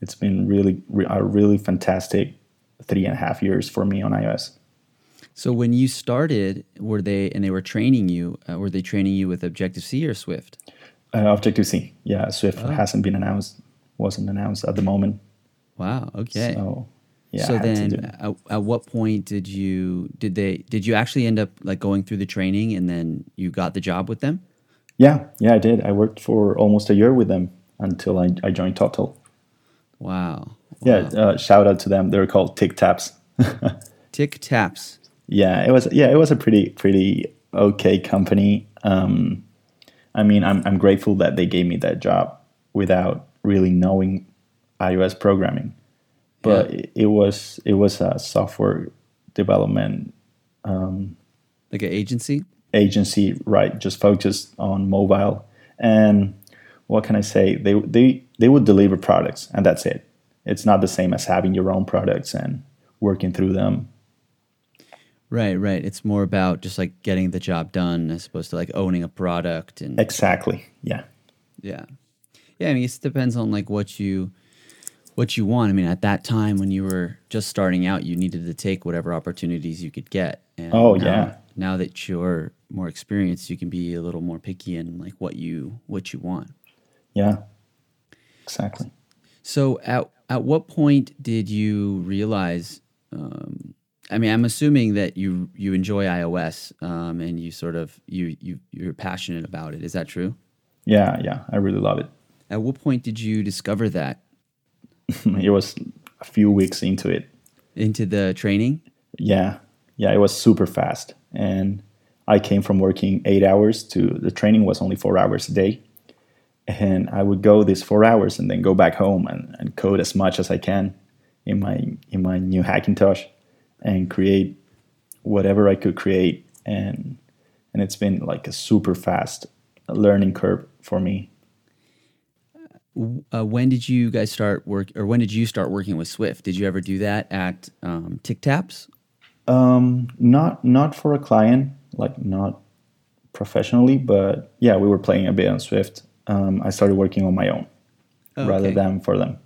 it's been really a really fantastic three and a half years for me on iOS. so when you started, were they and they were training you? Uh, were they training you with Objective C or Swift? Uh, Objective C, yeah, Swift hasn't been announced, wasn't announced at the moment. Wow. Okay. So yeah. So then, at, at what point did you did they did you actually end up like going through the training and then you got the job with them? yeah, yeah, I did. I worked for almost a year with them until I, I joined TopTal. Wow. Yeah, uh, shout out to them. They're called Tick Taps. Tick taps. yeah, it was yeah, it was a pretty pretty okay company. Um, I mean, I'm I'm grateful that they gave me that job without really knowing iOS programming, but it, it was it was a software development um, Like an agency? agency, right? Just focused on mobile. And what can I say? They they they would deliver products, and that's it. It's not the same as having your own products and working through them. Right, right. It's more about just like getting the job done as opposed to like owning a product and Exactly. Yeah. yeah. Yeah, I mean it depends on like what you what you want. I mean, at that time when you were just starting out, you needed to take whatever opportunities you could get. And Oh, now, yeah. Now that you're more experienced, you can be a little more picky in like what you what you want. Yeah, exactly. So at at what point did you realize? Um, I mean, I'm assuming that you you enjoy iOS um, and you sort of you you you're passionate about it. Is that true? Yeah, yeah, I really love it. At what point did you discover that it was a few weeks into it. into the training? Yeah, yeah, it was super fast. And I came from working eight hours to the training was only four hours a day. And I would go these four hours and then go back home and, and code as much as I can in my in my new Hackintosh and create whatever I could create. And and it's been like a super fast learning curve for me. Uh, when did you guys start work, or when did you start working with Swift? Did you ever do that at um, TikTaps? Um, not not for a client, like not professionally, but yeah, we were playing a bit on Swift. Um, I started working on my own rather than for them.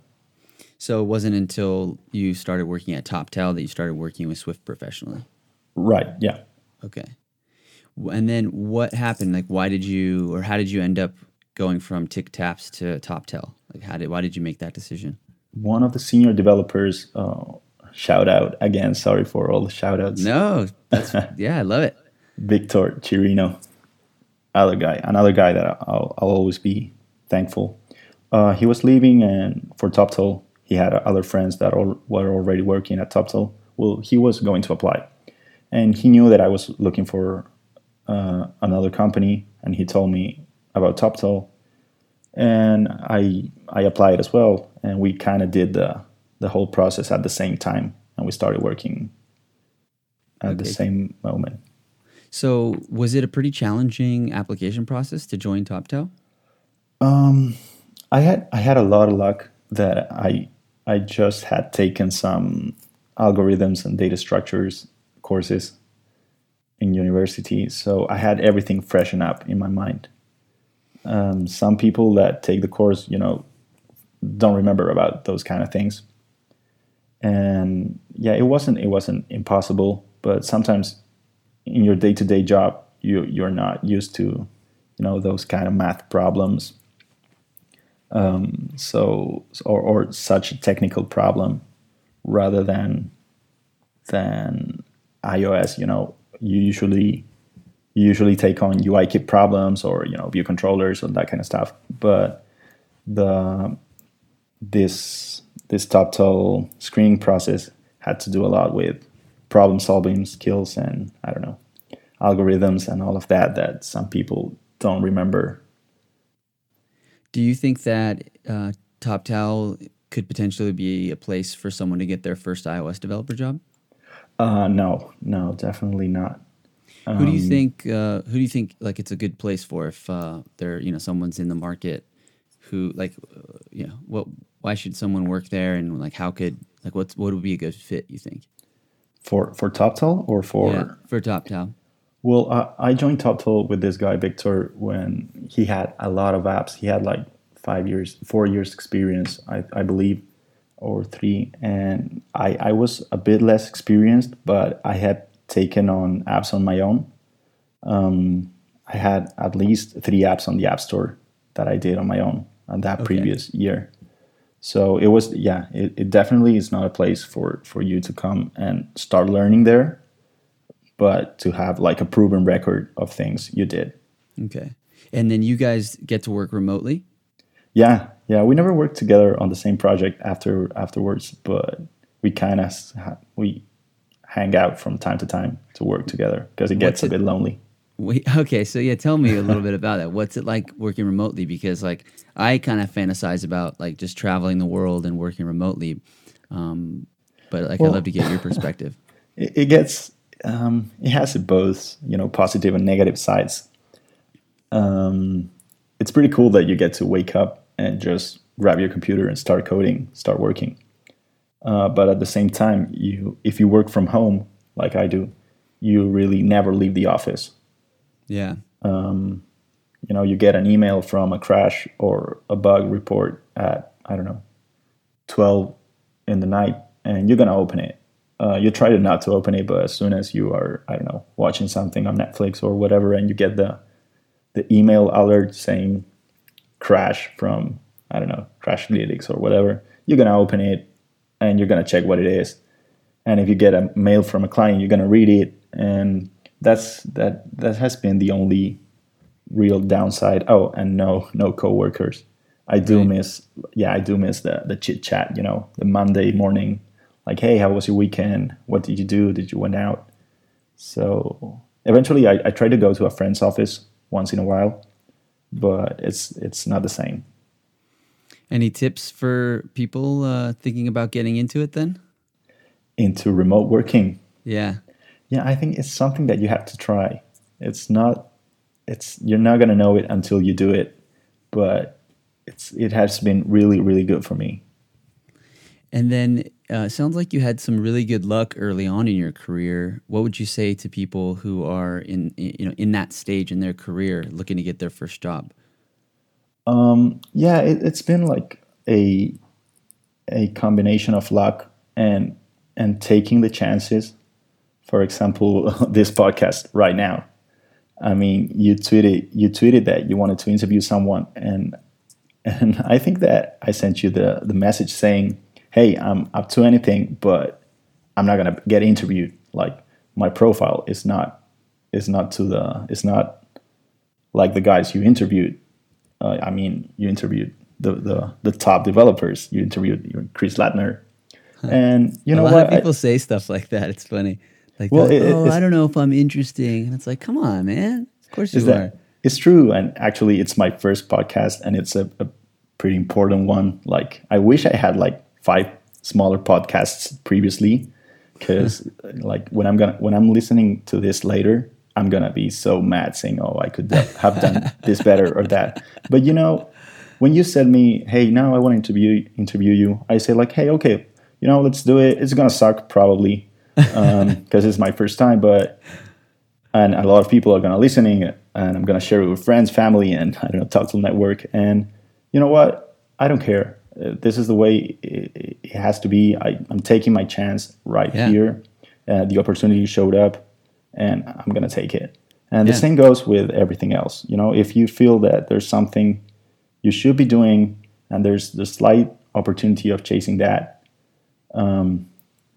So it wasn't until you started working at TopTal that you started working with Swift professionally. Right? Yeah. Okay. And then what happened? Like, why did you, or how did you end up going from Tick Taps to TopTal? Like, how did, why did you make that decision? One of the senior developers, uh, shout out again. Sorry for all the shout outs. No, that's yeah, I love it. Victor Chirino, other guy, another guy that I'll, I'll always be thankful. Uh, he was leaving, and for TopTal, he had other friends that all, were already working at TopTal. Well, he was going to apply, and he knew that I was looking for uh, another company, and he told me about TopTal, and I I applied as well, and we kind of did the the whole process at the same time, and we started working at the same moment. So, was it a pretty challenging application process to join TopTal? Um, I had I had a lot of luck that I I just had taken some algorithms and data structures courses in university, so I had everything freshen up in my mind. Um, some people that take the course, you know, don't remember about those kind of things, and yeah, it wasn't it wasn't impossible, but sometimes in your day to day job, you you're not used to, you know, those kind of math problems um, so or, or such a technical problem rather than than iOS. You know, you usually you usually take on UIKit problems or you know view controllers and that kind of stuff. But the this this TopTal screening process had to do a lot with problem solving skills and I don't know algorithms and all of that that some people don't remember Do you think that uh, TopTal could potentially be a place for someone to get their first iOS developer job? Uh, no, no, definitely not. Who do you Um, think? Uh, who do you think like it's a good place for if uh, there you know someone's in the market who like uh, you know what? Why should someone work there and like how could like what's what would be a good fit? You think? for for TopTal or for yeah, for TopTal. well, I, I joined TopTal with this guy Victor when he had a lot of apps. He had like five years, four years experience, I, I believe, or three, and I I was a bit less experienced, but I had taken on apps on my own. Um, I had at least three apps on the App Store that I did on my own on that Okay. previous year. So it was, yeah, it, it definitely is not a place for, for you to come and start learning there, but to have like a proven record of things you did. Okay, and then you guys get to work remotely. Yeah, yeah, we never worked together on the same project after afterwards, but we kind of we hang out from time to time to work together because it gets What's a it- bit lonely. Wait, okay, so yeah, tell me a little bit about that. What's it like working remotely? Because like I kind of fantasize about like just traveling the world and working remotely, um, but like Well- I'd love to get your perspective. it, it gets um, it has both you know positive and negative sides um, it's pretty cool that you get to wake up and just grab your computer and start coding start working uh, but at the same time you if you work from home like i do you really never leave the office Yeah, you know you get an email from a crash or a bug report at i don't know 12 in the night and you're gonna open it. Uh, you try to not to open it, but as soon as you are, I don't know, watching something on Netflix or whatever, and you get the the email alert saying crash from I don't know Crashlytics or whatever, you're gonna open it and you're gonna check what it is. And if you get a mail from a client, you're gonna read it, and that's that that has been the only real downside. Oh, and no no coworkers. I do Right. miss yeah, I do miss the the chit chat, you know, the Monday morning like, hey, how was your weekend? What did you do? Did you went out? So eventually I, I try to go to a friend's office once in a while, but it's it's not the same. Any tips for people uh, thinking about getting into it then? Into remote working. Yeah. Yeah, I think it's something that you have to try. It's not it's you're not gonna know it until you do it, but it's it has been really, really good for me. And then uh, sounds like you had some really good luck early on in your career. What would you say to people who are in you know in that stage in their career looking to get their first job? Um, yeah, it, it's been like a a combination of luck and and taking the chances. For example, this podcast right now. I mean, you tweeted you tweeted that you wanted to interview someone, and and I think that I sent you the the message saying, "Hey, I'm up to anything, but I'm not gonna get interviewed. Like my profile is not is not to the is not like the guys you interviewed. Uh, I mean, you interviewed the, the the top developers. You interviewed Chris Lattner, and you know a lot what? of I- people say stuff like that. It's funny. Like, Well, it- oh, I don't know if I'm interesting, and it's like, come on, man. Of course you are. that it's true and actually it's my first podcast and it's a, a pretty important one like i wish i had like five smaller podcasts previously because like when i'm gonna when i'm listening to this later i'm gonna be so mad saying oh i could have done this better or that. But you know when you said me hey now i want to interview interview you i say like hey okay you know let's do it. It's gonna suck probably because it's my first time but and a lot of people are going to listening and i'm going to share it with friends family and i don't know talk to network. And you know what? I don't care. This is the way it, it has to be. I, i'm taking my chance right Yeah. here. Uh, the opportunity showed up and i'm going to take it. And the same goes with everything else. You know if you feel that there's something you should be doing and there's the slight opportunity of chasing that um,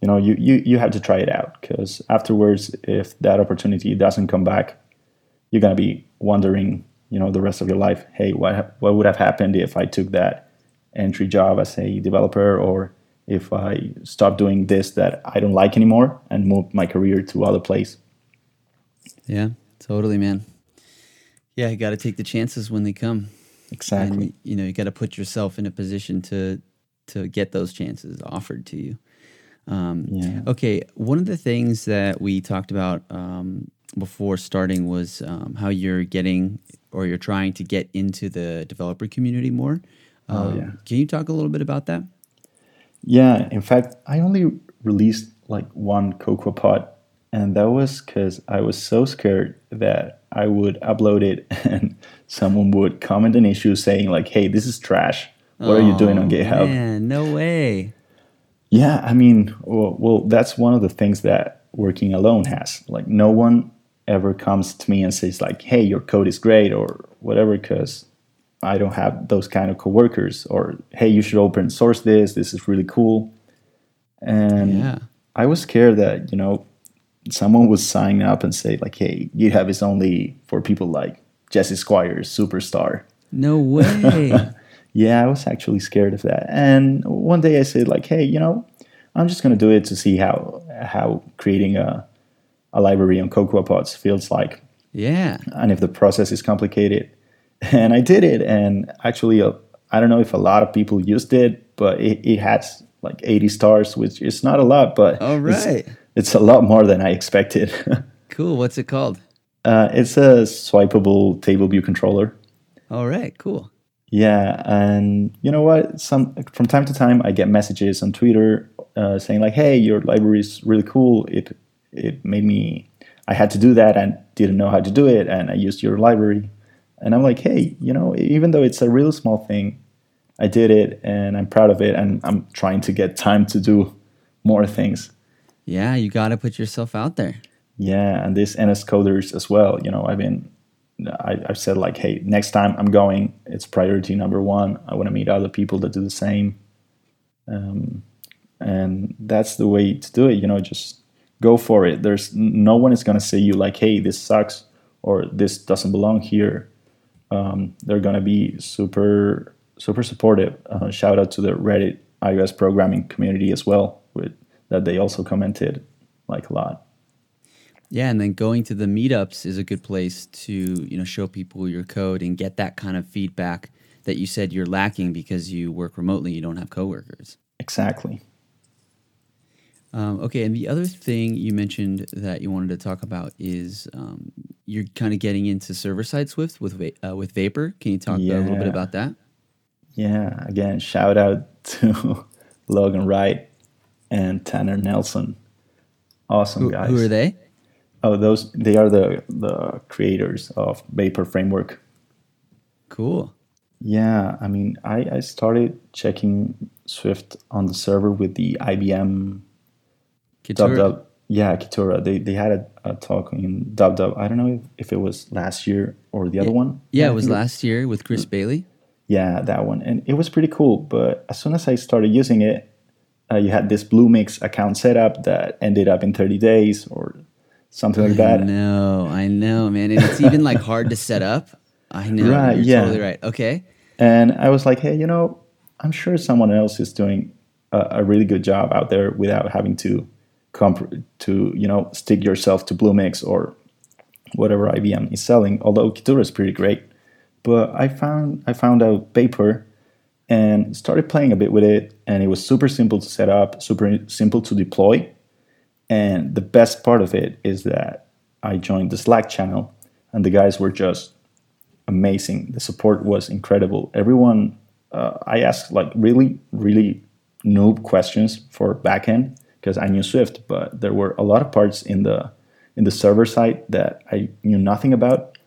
you know you, you you have to try it out. Because afterwards if that opportunity doesn't come back you're going to be wondering you know the rest of your life hey what what would have happened if i took that entry job as a developer or if i stopped doing this that i don't like anymore and moved my career to other place Yeah, totally, man. Yeah, you got to take the chances when they come. exactly And you know, you got to put yourself in a position to to get those chances offered to you. Um, Yeah. Okay, one of the things that we talked about um, before starting was um, how you're getting or you're trying to get into the developer community more. Oh, Um, yeah. Can you talk a little bit about that? Yeah, in fact, I only released like one Cocoa Pod, and that was because I was so scared that I would upload it and someone would comment an issue saying like, "Hey, this is trash. What are you doing on Oh, GitHub?" Man, no way. Yeah, I mean, well, well, that's one of the things that working alone has. Like, no one ever comes to me and says like, "Hey, your code is great" or whatever, because I don't have those kind of coworkers. Or, "Hey, you should open source this. This is really cool." And Yeah. I was scared that you know someone would sign up and say like, "Hey, GitHub is only for people like Jesse Squires, superstar." No way. Yeah, I was actually scared of that. And one day I said like, "Hey, you know, I'm just gonna do it to see how how creating a a library on Cocoa Pods feels like, yeah. and if the process is complicated." And I did it, and actually, uh, I don't know if a lot of people used it, but it, it has like 80 stars, which is not a lot, but all right. it's, a lot more than I expected. Cool. What's it called? uh, it's a swipeable table view controller. All right. Cool. Yeah, and you know what? Some from time to time, I get messages on Twitter uh, saying like, "Hey, your library is really cool. It it made me. I had to do that and didn't know how to do it, and I used your library." And I'm like, "Hey, you know, even though it's a real small thing, I did it, and I'm proud of it, and I'm trying to get time to do more things. Yeah, you got to put yourself out there. Yeah, and this NS coders as well. You know, I've been, I, I've said like, hey, next time I'm going, it's priority number one. I want to meet other people that do the same, um, and that's the way to do it. You know, just go for it. There's no one is gonna say you like, hey, this sucks or this doesn't belong here. Um, they're gonna be super super supportive. Uh, shout out to the Reddit iOS programming community as well, that they also commented like a lot. Yeah, and then going to the meetups is a good place to you know show people your code and get that kind of feedback that you said you're lacking because you work remotely, you don't have coworkers. Exactly. Um, okay, and the other thing you mentioned that you wanted to talk about is um, you're kind of getting into server side Swift with uh, with Vapor. Can you talk yeah. a little bit about that? Yeah, again, shout out to Logan Wright and Tanner Nelson. Awesome who, guys. Who are they? Oh, those they are the the creators of Vapor Framework. Cool. Yeah, I mean, I, I started checking Swift on the server with the IBM Kitura. Dub, Dub. Yeah, Kitura. They they had a, a, talk in Dub Dub. I don't know if, if it was last year or the other one. Yeah, it was last year with Chris Bailey. Yeah, that one, and it was pretty cool. But as soon as I started using it, uh, you had this Bluemix account set up that ended up in 30 days or something like that. I know, I know, man. And it's even like hard to set up. I know. Right. You're yeah. Totally right. Okay. And I was like, hey, you know, I'm sure someone else is doing a, a really good job out there without having to comp- to you know stick yourself to Bluemix or whatever IBM is selling. Although Kitura is pretty great, but I found I found out Vapor and started playing a bit with it, and it was super simple to set up, super simple to deploy and the best part of it is that I joined the Slack channel, and the guys were just amazing. The support was incredible. Everyone, uh, I asked like really, really noob questions for backend because I knew Swift, but there were a lot of parts in the in the server side that I knew nothing about.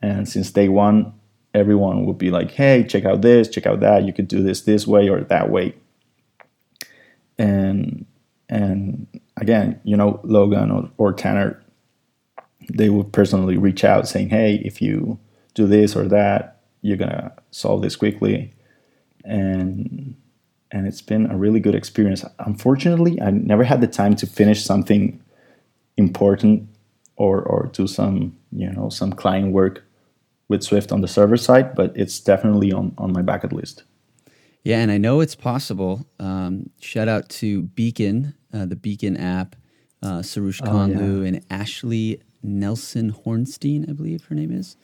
And since day one, everyone would be like, "Hey, check out this, check out that. You could do this this way or that way." And and again, you know, Logan or, or Tanner, they would personally reach out saying, hey, if you do this or that, you're to solve this quickly. And and it's been a really good experience. Unfortunately, I never had the time to finish something important or or do some, you know, some client work with Swift on the server side, but it's definitely on, on my bucket list. Yeah, and I know it's possible. Um, shout out to Beacon uh, the Beacon app, uh, Soroush Khanlou, oh, yeah. and Ashley Nelson Hornstein, I believe her name is.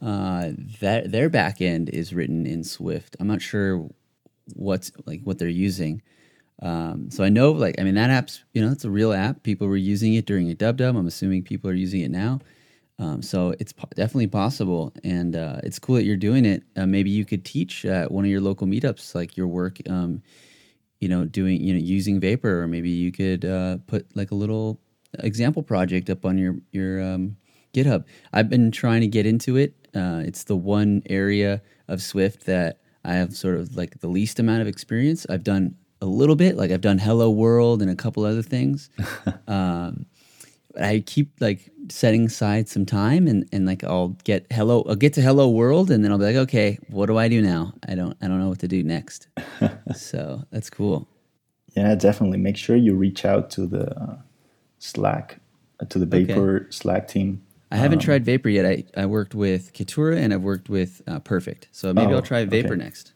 Uh, that their backend is written in Swift. I'm not sure what's like what they're using. Um, so I know, like, I mean, that app's you know it's a real app. People were using it during a dub dub. I'm assuming people are using it now. Um, so it's po- definitely possible, and uh, it's cool that you're doing it. Uh, maybe you could teach at one of your local meetups, like your work. Um, you know, doing, you know, using Vapor, or maybe you could uh, put like a little example project up on your your um, GitHub. I've been trying to get into it. Uh, it's the one area of Swift that I have sort of like the least amount of experience. I've done a little bit, like I've done Hello World and a couple other things. um, I keep like setting aside some time and, and like I'll get hello I'll get to hello world and then I'll be like okay what do I do now? I don't I don't know what to do next. So that's cool. Yeah definitely. Make sure you reach out to the uh, Slack uh, to the Vapor okay. Slack team. I haven't um, tried Vapor yet. I, I worked with Kitura and I've worked with uh, Perfect. So maybe oh, I'll try Vapor okay. next.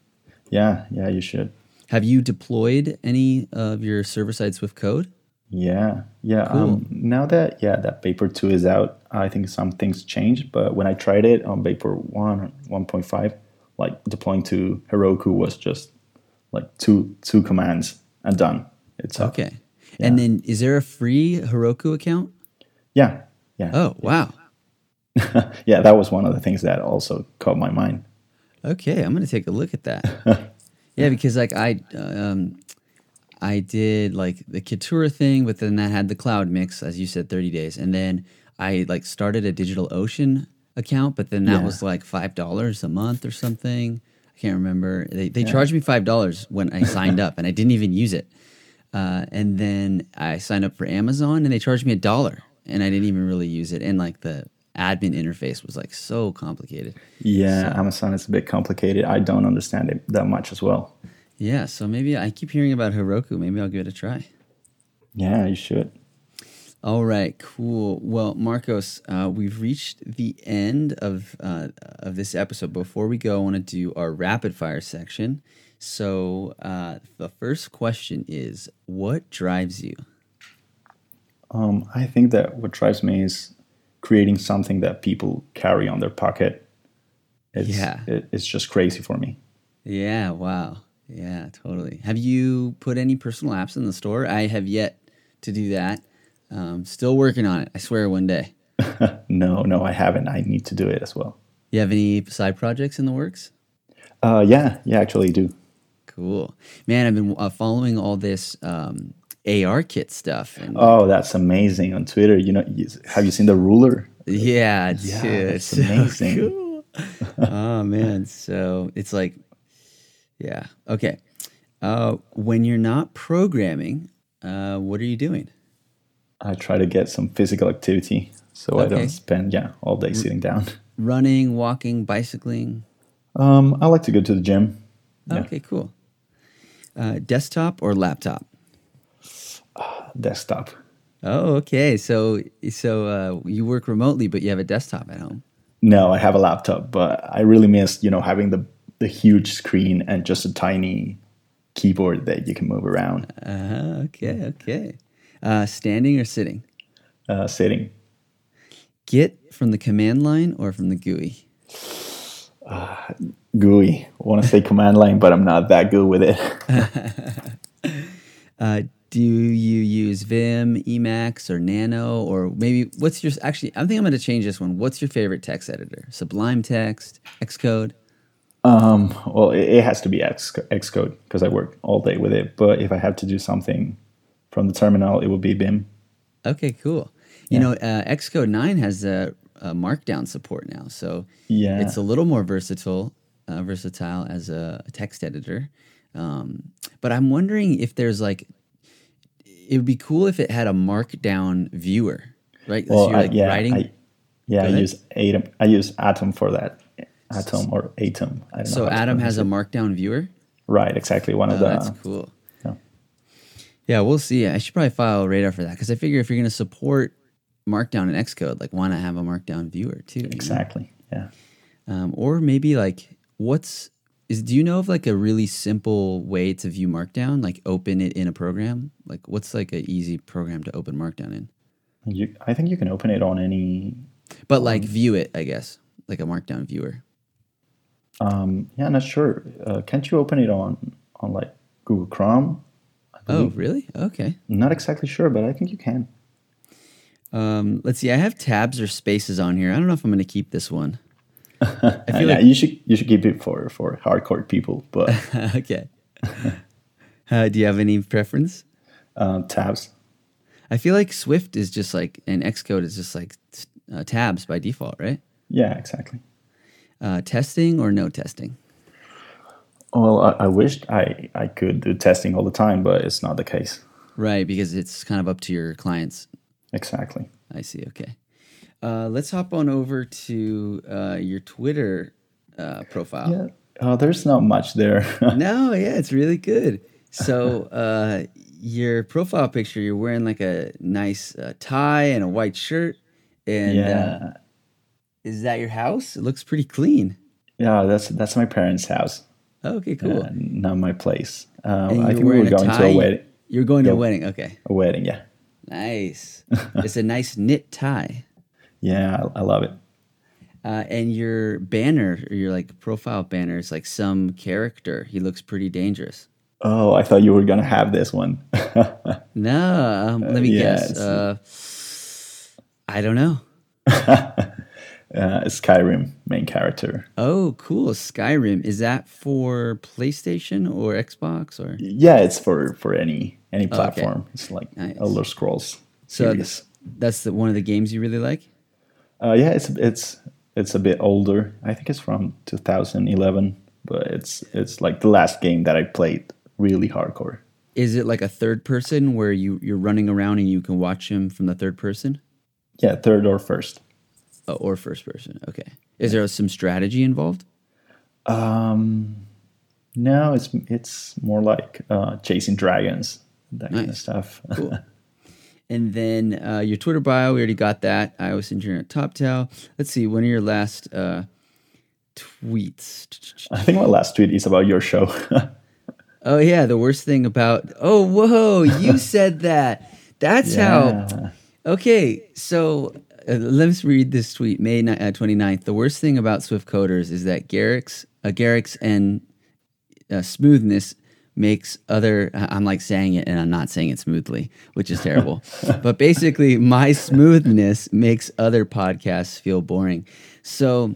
Yeah yeah you should. Have you deployed any of your server side Swift code yeah, yeah. Cool. Um, now that yeah that Vapor two is out, I think some things changed. But when I tried it on Vapor one one point five, like deploying to Heroku was just like two two commands and done. It's okay. Yeah. And then is there a free Heroku account? Yeah, yeah. Oh wow. yeah, that was one of the things that also caught my mind. Okay, I'm gonna take a look at that. yeah, because like I um, I did like the Kitura thing, but then that had the cloud mix, as you said, 30 days. And then I like started a Digital Ocean account, but then that yeah. was like $5 a month or something. I can't remember. They they charged me five dollars when I signed up, and I didn't even use it. Uh, and then I signed up for Amazon, and they charged me a dollar, and I didn't even really use it. And like the admin interface was like so complicated. Yeah, Amazon is a bit complicated. I don't understand it that much as well. Yeah, so maybe I keep hearing about Heroku. Maybe I'll give it a try. Yeah, you should. All right, cool. Well, Marcos, uh, we've reached the end of uh, of this episode. Before we go, I want to do our rapid fire section. So, uh, the first question is, what drives you? Um, I think that what drives me is creating something that people carry on their pocket. It's, Yeah. it, it's just crazy for me. Yeah, wow. Yeah, totally. Have you put any personal apps in the store? I have yet to do that. Um, still working on it. I swear one day. No, no, I haven't. I need to do it as well. You have any side projects in the works? Uh, yeah, yeah, actually, do. Cool, man. I've been uh, following all this um, ARKit stuff, and Oh, that's amazing on Twitter. You know, you, have you seen the ruler? yeah, Yeah, dude, it's so amazing. cool. oh man, so it's like, yeah, okay. Uh, when you're not programming, uh, what are you doing? I try to get some physical activity so I don't spend yeah all day sitting down. Running, walking, bicycling. Um, I like to go to the gym. Yeah. Okay, cool. Uh, desktop or laptop? Desktop. Oh, okay. So, so uh, you work remotely, but you have a desktop at home. No, I have a laptop, but I really miss you know having the the huge screen and just a tiny keyboard that you can move around. Uh, okay, okay. Uh, standing or sitting? Uh, sitting. Git from the command line or from the GUI? GUI. I want to say command line, but I'm not that good with it. Uh, do you use Vim, Emacs, or Nano, or maybe what's your actually? I think I'm going to change this one. What's your favorite text editor? Sublime Text, Xcode. Um, well, it, it has to be X, Xcode because I work all day with it. But if I have to do something from the terminal, it would be Vim. Okay, cool. You know, uh, Xcode 9 has a, a Markdown support now, so Yeah. it's a little more versatile, uh, versatile as a text editor. Um, but I'm wondering if there's like, it would be cool if it had a Markdown viewer, right? So well, you're I- like yeah, writing. I, yeah, I use Atom. I use Atom for that. Atom or Atom. I don't know so to Atom has pronounce a Markdown viewer. right, exactly one Oh, of the. that's cool. yeah. Yeah, we'll see. I should probably file a radar for that because I figure if you're going to support Markdown and Xcode, like why not have a Markdown viewer too? you know? Exactly. Yeah. Um, or maybe like what's is do you know of like a really simple way to view Markdown? Like open it in a program? Like what's like an easy program to open Markdown in? You, I think you can open it on any. But like view it, I guess, like a Markdown viewer. Um, yeah, not sure. Uh, can't you open it on on like Google Chrome? Oh, really? Okay. Not exactly sure, but I think you can. Um, let's see. I have tabs or spaces on here. I don't know if I'm going to keep this one. I feel yeah, like you should you should keep it for for hardcore people, but okay. Uh, do you have any preference? uh, tabs. I feel like Swift is just like, and Xcode is just like uh, tabs by default, right? Yeah, exactly. Uh, testing or no testing? Well, I, I wished I I could do testing all the time, but it's not the case. Right, because it's kind of up to your clients. Exactly. I see. Okay. Uh, let's hop on over to uh, your Twitter uh, profile. Yeah. Uh, there's not much there. No, yeah, it's really good. So, uh, your profile picture, you're wearing like a nice uh, tie and a white shirt. And uh, yeah. Is that your house? It looks pretty clean. Yeah, that's that's my parents' house, Okay, cool. uh, not my place. Um, I think we were going to a wedding. You're going to a wedding. Okay, A wedding, yeah. nice. it's a nice knit tie. Yeah, I, I love it. Uh, and your banner, or your like profile banner, is like some character. He looks pretty dangerous. Oh, I thought you were gonna have this one. No, um, let me yeah, guess. Uh, I don't know. uh, Skyrim main character. Oh, cool. Skyrim. Is that for PlayStation or Xbox or? Yeah, it's for for any any platform. It's like Nice. Elder Scrolls So series. that's, that's the, one of the games you really like? Uh, yeah, it's it's it's a bit older. I think it's from 2011. but it's it's like the last game that I played really hardcore. Is it like a third person where you you're running around and you can watch him from the third person? Yeah, third or first. Oh, or first person. Okay. Is there some strategy involved? Um, no, it's it's more like uh, chasing dragons, that kind of stuff. Cool. and then uh, your Twitter bio, we already got that. I iOS engineer at TopTal. Let's see, when are your last uh, tweets? I think my last tweet is about your show. Oh yeah, the worst thing about oh whoa, you said that. That's how. Okay, so uh, let's read this tweet, May ni- uh, 29th. The worst thing about Swift coders is that Garric's, uh, Garric's and uh, smoothness makes other. I'm like saying it and I'm not saying it smoothly, which is terrible. but basically, my smoothness makes other podcasts feel boring. So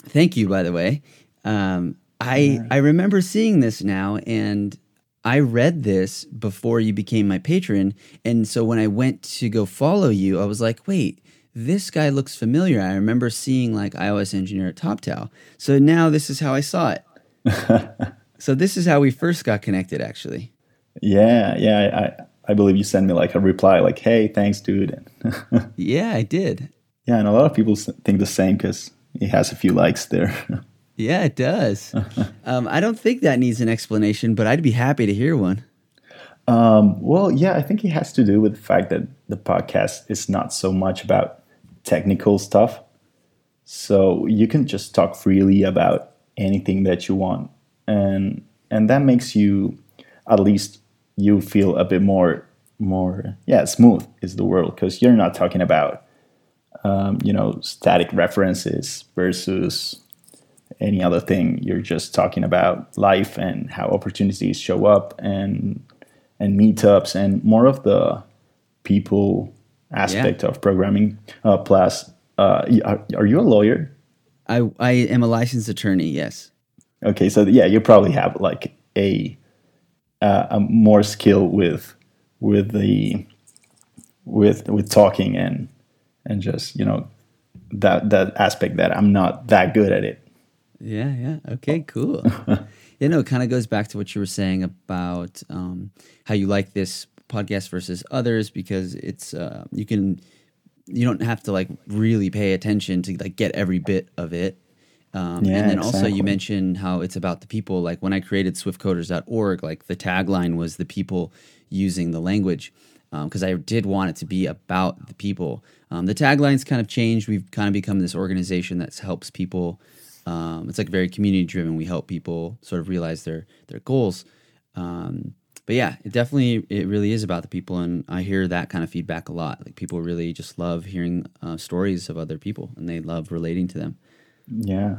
thank you, by the way. Um, I I remember seeing this now, and I read this before you became my patron, and so when I went to go follow you, I was like, wait. This guy looks familiar. I remember seeing like iOS engineer at TopTal. So now this is how I saw it. so this is how we first got connected, actually. Yeah, yeah. I, I, believe you sent me like a reply, like, "Hey, thanks, dude." Yeah, I did. yeah, and a lot of people think the same because he has a few likes there. Yeah, it does. um, I don't think that needs an explanation, but I'd be happy to hear one. um, well, yeah, I think it has to do with the fact that the podcast is not so much about technical stuff, so you can just talk freely about anything that you want, and and that makes you, at least, you feel a bit more more yeah smooth is the word because you're not talking about um, you know static references versus any other thing. You're just talking about life and how opportunities show up and and meetups and more of the people aspect of programming. Uh, plus, uh, are, are you a lawyer? I, I am a licensed attorney, yes. Okay, so yeah, you probably have like a uh, a more skill with with the with with talking and and just you know that that aspect that I'm not that good at it. Yeah, yeah. Okay, cool. you know, it kind of goes back to what you were saying about um, how you like this podcast versus others because it's uh, you can you don't have to like really pay attention to like get every bit of it. Um, Yeah, and then also you mentioned how it's about the people. Like when I created swiftcoders.org, like the tagline was the people using the language because I did want it to be about the people. Um, the tagline's kind of changed. We've kind of become this organization that helps people. Um, it's like very community driven. We help people sort of realize their their goals. Um, but yeah, it definitely it really is about the people, and I hear that kind of feedback a lot. Like people really just love hearing uh, stories of other people, and they love relating to them. Yeah.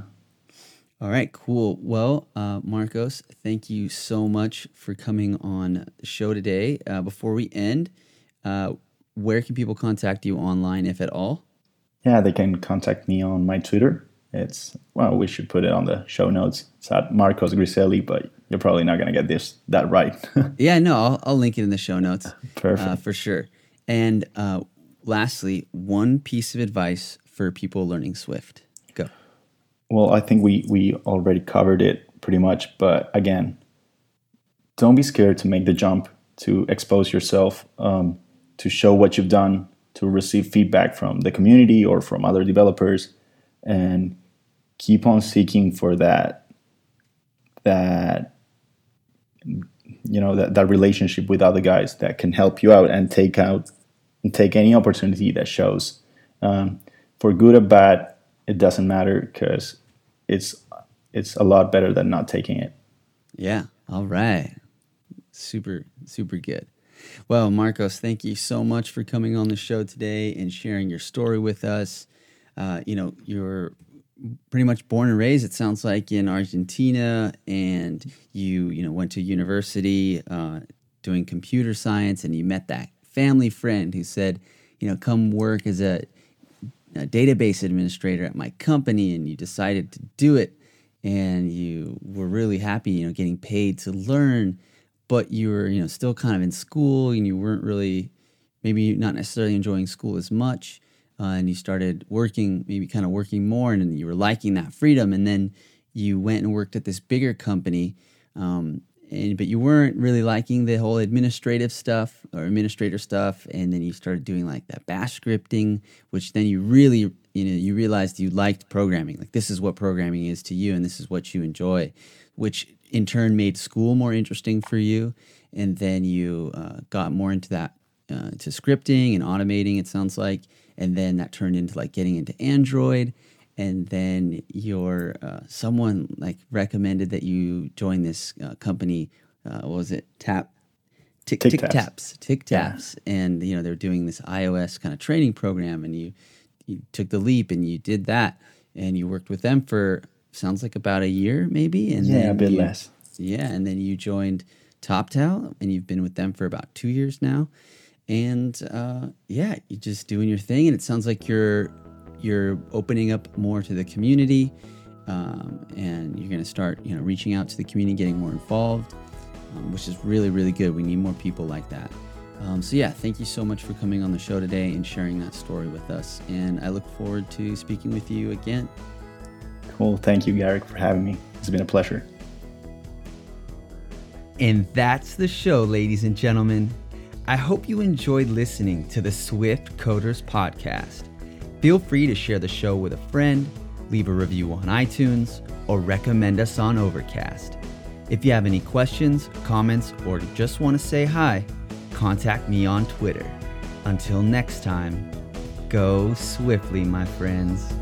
All right, cool. Well, uh, Marcos, thank you so much for coming on the show today. Uh, before we end, uh, where can people contact you online, if at all? Yeah, they can contact me on my Twitter. It's well, we should put it on the show notes. It's at Marcos Griselli, but you're probably not gonna get this that right. Yeah, no, I'll, I'll link it in the show notes. Perfect. Uh, for sure. And uh, lastly, one piece of advice for people learning Swift. Go. well, I think we we already covered it pretty much, but again, don't be scared to make the jump, to expose yourself, um, to show what you've done, to receive feedback from the community or from other developers, and keep on seeking for that that you know that, that relationship with other guys that can help you out and take out and take any opportunity that shows um, for good or bad it doesn't matter because it's it's a lot better than not taking it Yeah. All right. Super, super good. Well, Marcos, thank you so much for coming on the show today and sharing your story with us. Uh, you know, you're pretty much born and raised, it sounds like, in Argentina, and you, you know, went to university uh, doing computer science, and you met that family friend who said, you know, come work as a a database administrator at my company and you decided to do it and you were really happy you know getting paid to learn but you were you know still kind of in school and you weren't really maybe not necessarily enjoying school as much uh, and you started working maybe kind of working more and you were liking that freedom and then you went and worked at this bigger company. Um, and, but you weren't really liking the whole administrative stuff or administrator stuff and then you started doing like that bash scripting which then you really you know you realized you liked programming like this is what programming is to you and this is what you enjoy which in turn made school more interesting for you and then you uh, got more into that uh, to scripting and automating it sounds like and then that turned into like getting into android and then your uh, someone like recommended that you join this uh, company. Uh, what was it? Tap. Tick, tick, tick taps, tick taps, yeah. and you know they're doing this iOS kind of training program, and you you took the leap and you did that, and you worked with them for sounds like about a year, maybe, and yeah, a bit you, less. Yeah, and then you joined TopTal, and you've been with them for about two years now, and uh, yeah, you're just doing your thing, and it sounds like you're you're opening up more to the community um, and you're going to start you know reaching out to the community getting more involved um, which is really really good. We need more people like that. Um, so yeah thank you so much for coming on the show today and sharing that story with us and i look forward to speaking with you again. Cool. Thank you Garric for having me. It's been a pleasure. And that's the show ladies and gentlemen i hope you enjoyed listening to the swift coders podcast Feel free to share the show with a friend, leave a review on iTunes, or recommend us on Overcast. If you have any questions, comments, or just want to say hi, contact me on Twitter. Until next time, go swiftly, my friends.